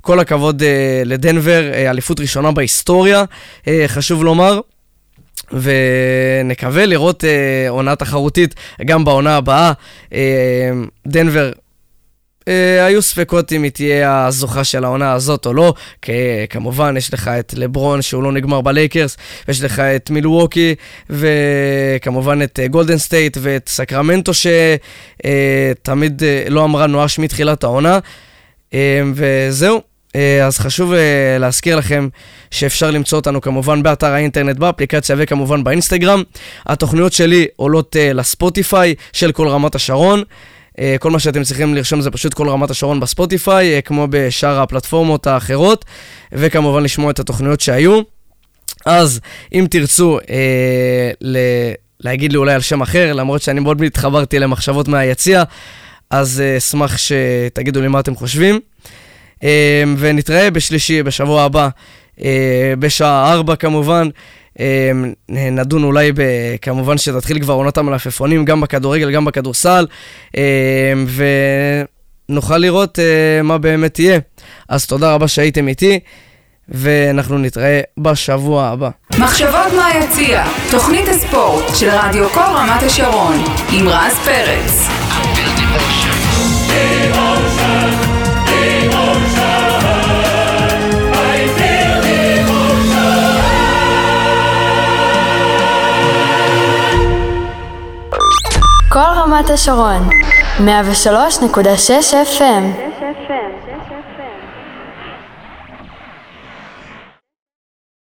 כל הכבוד לדנבר, אליפות ראשונה בהיסטוריה, חשוב לומר. ונקווה לראות אה, עונה תחרותית גם בעונה הבאה. אה, דנבר אה, היו ספקות אם היא תהיה הזוכה של העונה הזאת או לא, כי כמובן יש לך את לברון שהוא לא נגמר בלייקרס, ויש לך את מילווקי, וכמובן את אה, גולדן סטייט ואת סקרמנטו שתמיד אה, לא אמרה נואש מתחילת העונה. אה, וזהו, אה, אז חשוב אה, להזכיר לכם שאפשר למצוא אותנו כמובן באתר האינטרנט, באפליקציה וכמובן באינסטגרם. התוכניות שלי עולות לספוטיפיי של כל רמת השרון. כל מה שאתם צריכים לרשום זה פשוט כל רמת השרון בספוטיפיי, כמו בשאר הפלטפורמות האחרות, וכמובן לשמוע את התוכניות שהיו. אז אם תרצו אה, ל... להגיד לי אולי על שם אחר, למרות שאני מאוד התחברתי למחשבות מהיציע, אז אה, אשמח שתגידו לי מה אתם חושבים. אה, ונתראה בשלישי, בשבוע הבא, אה, בשעה 4 כמובן. נדון אולי, ב, כמובן שתתחיל כבר עונת המלפפונים, גם בכדורגל, גם בכדורסל, ונוכל לראות מה באמת יהיה. אז תודה רבה שהייתם איתי. ואנחנו נתראה בשבוע הבא. מחשבות מהיציע, תוכנית הספורט של רדיו קול רמת השרון, עם רז פרץ. כל רמת השרון, 103.6 FM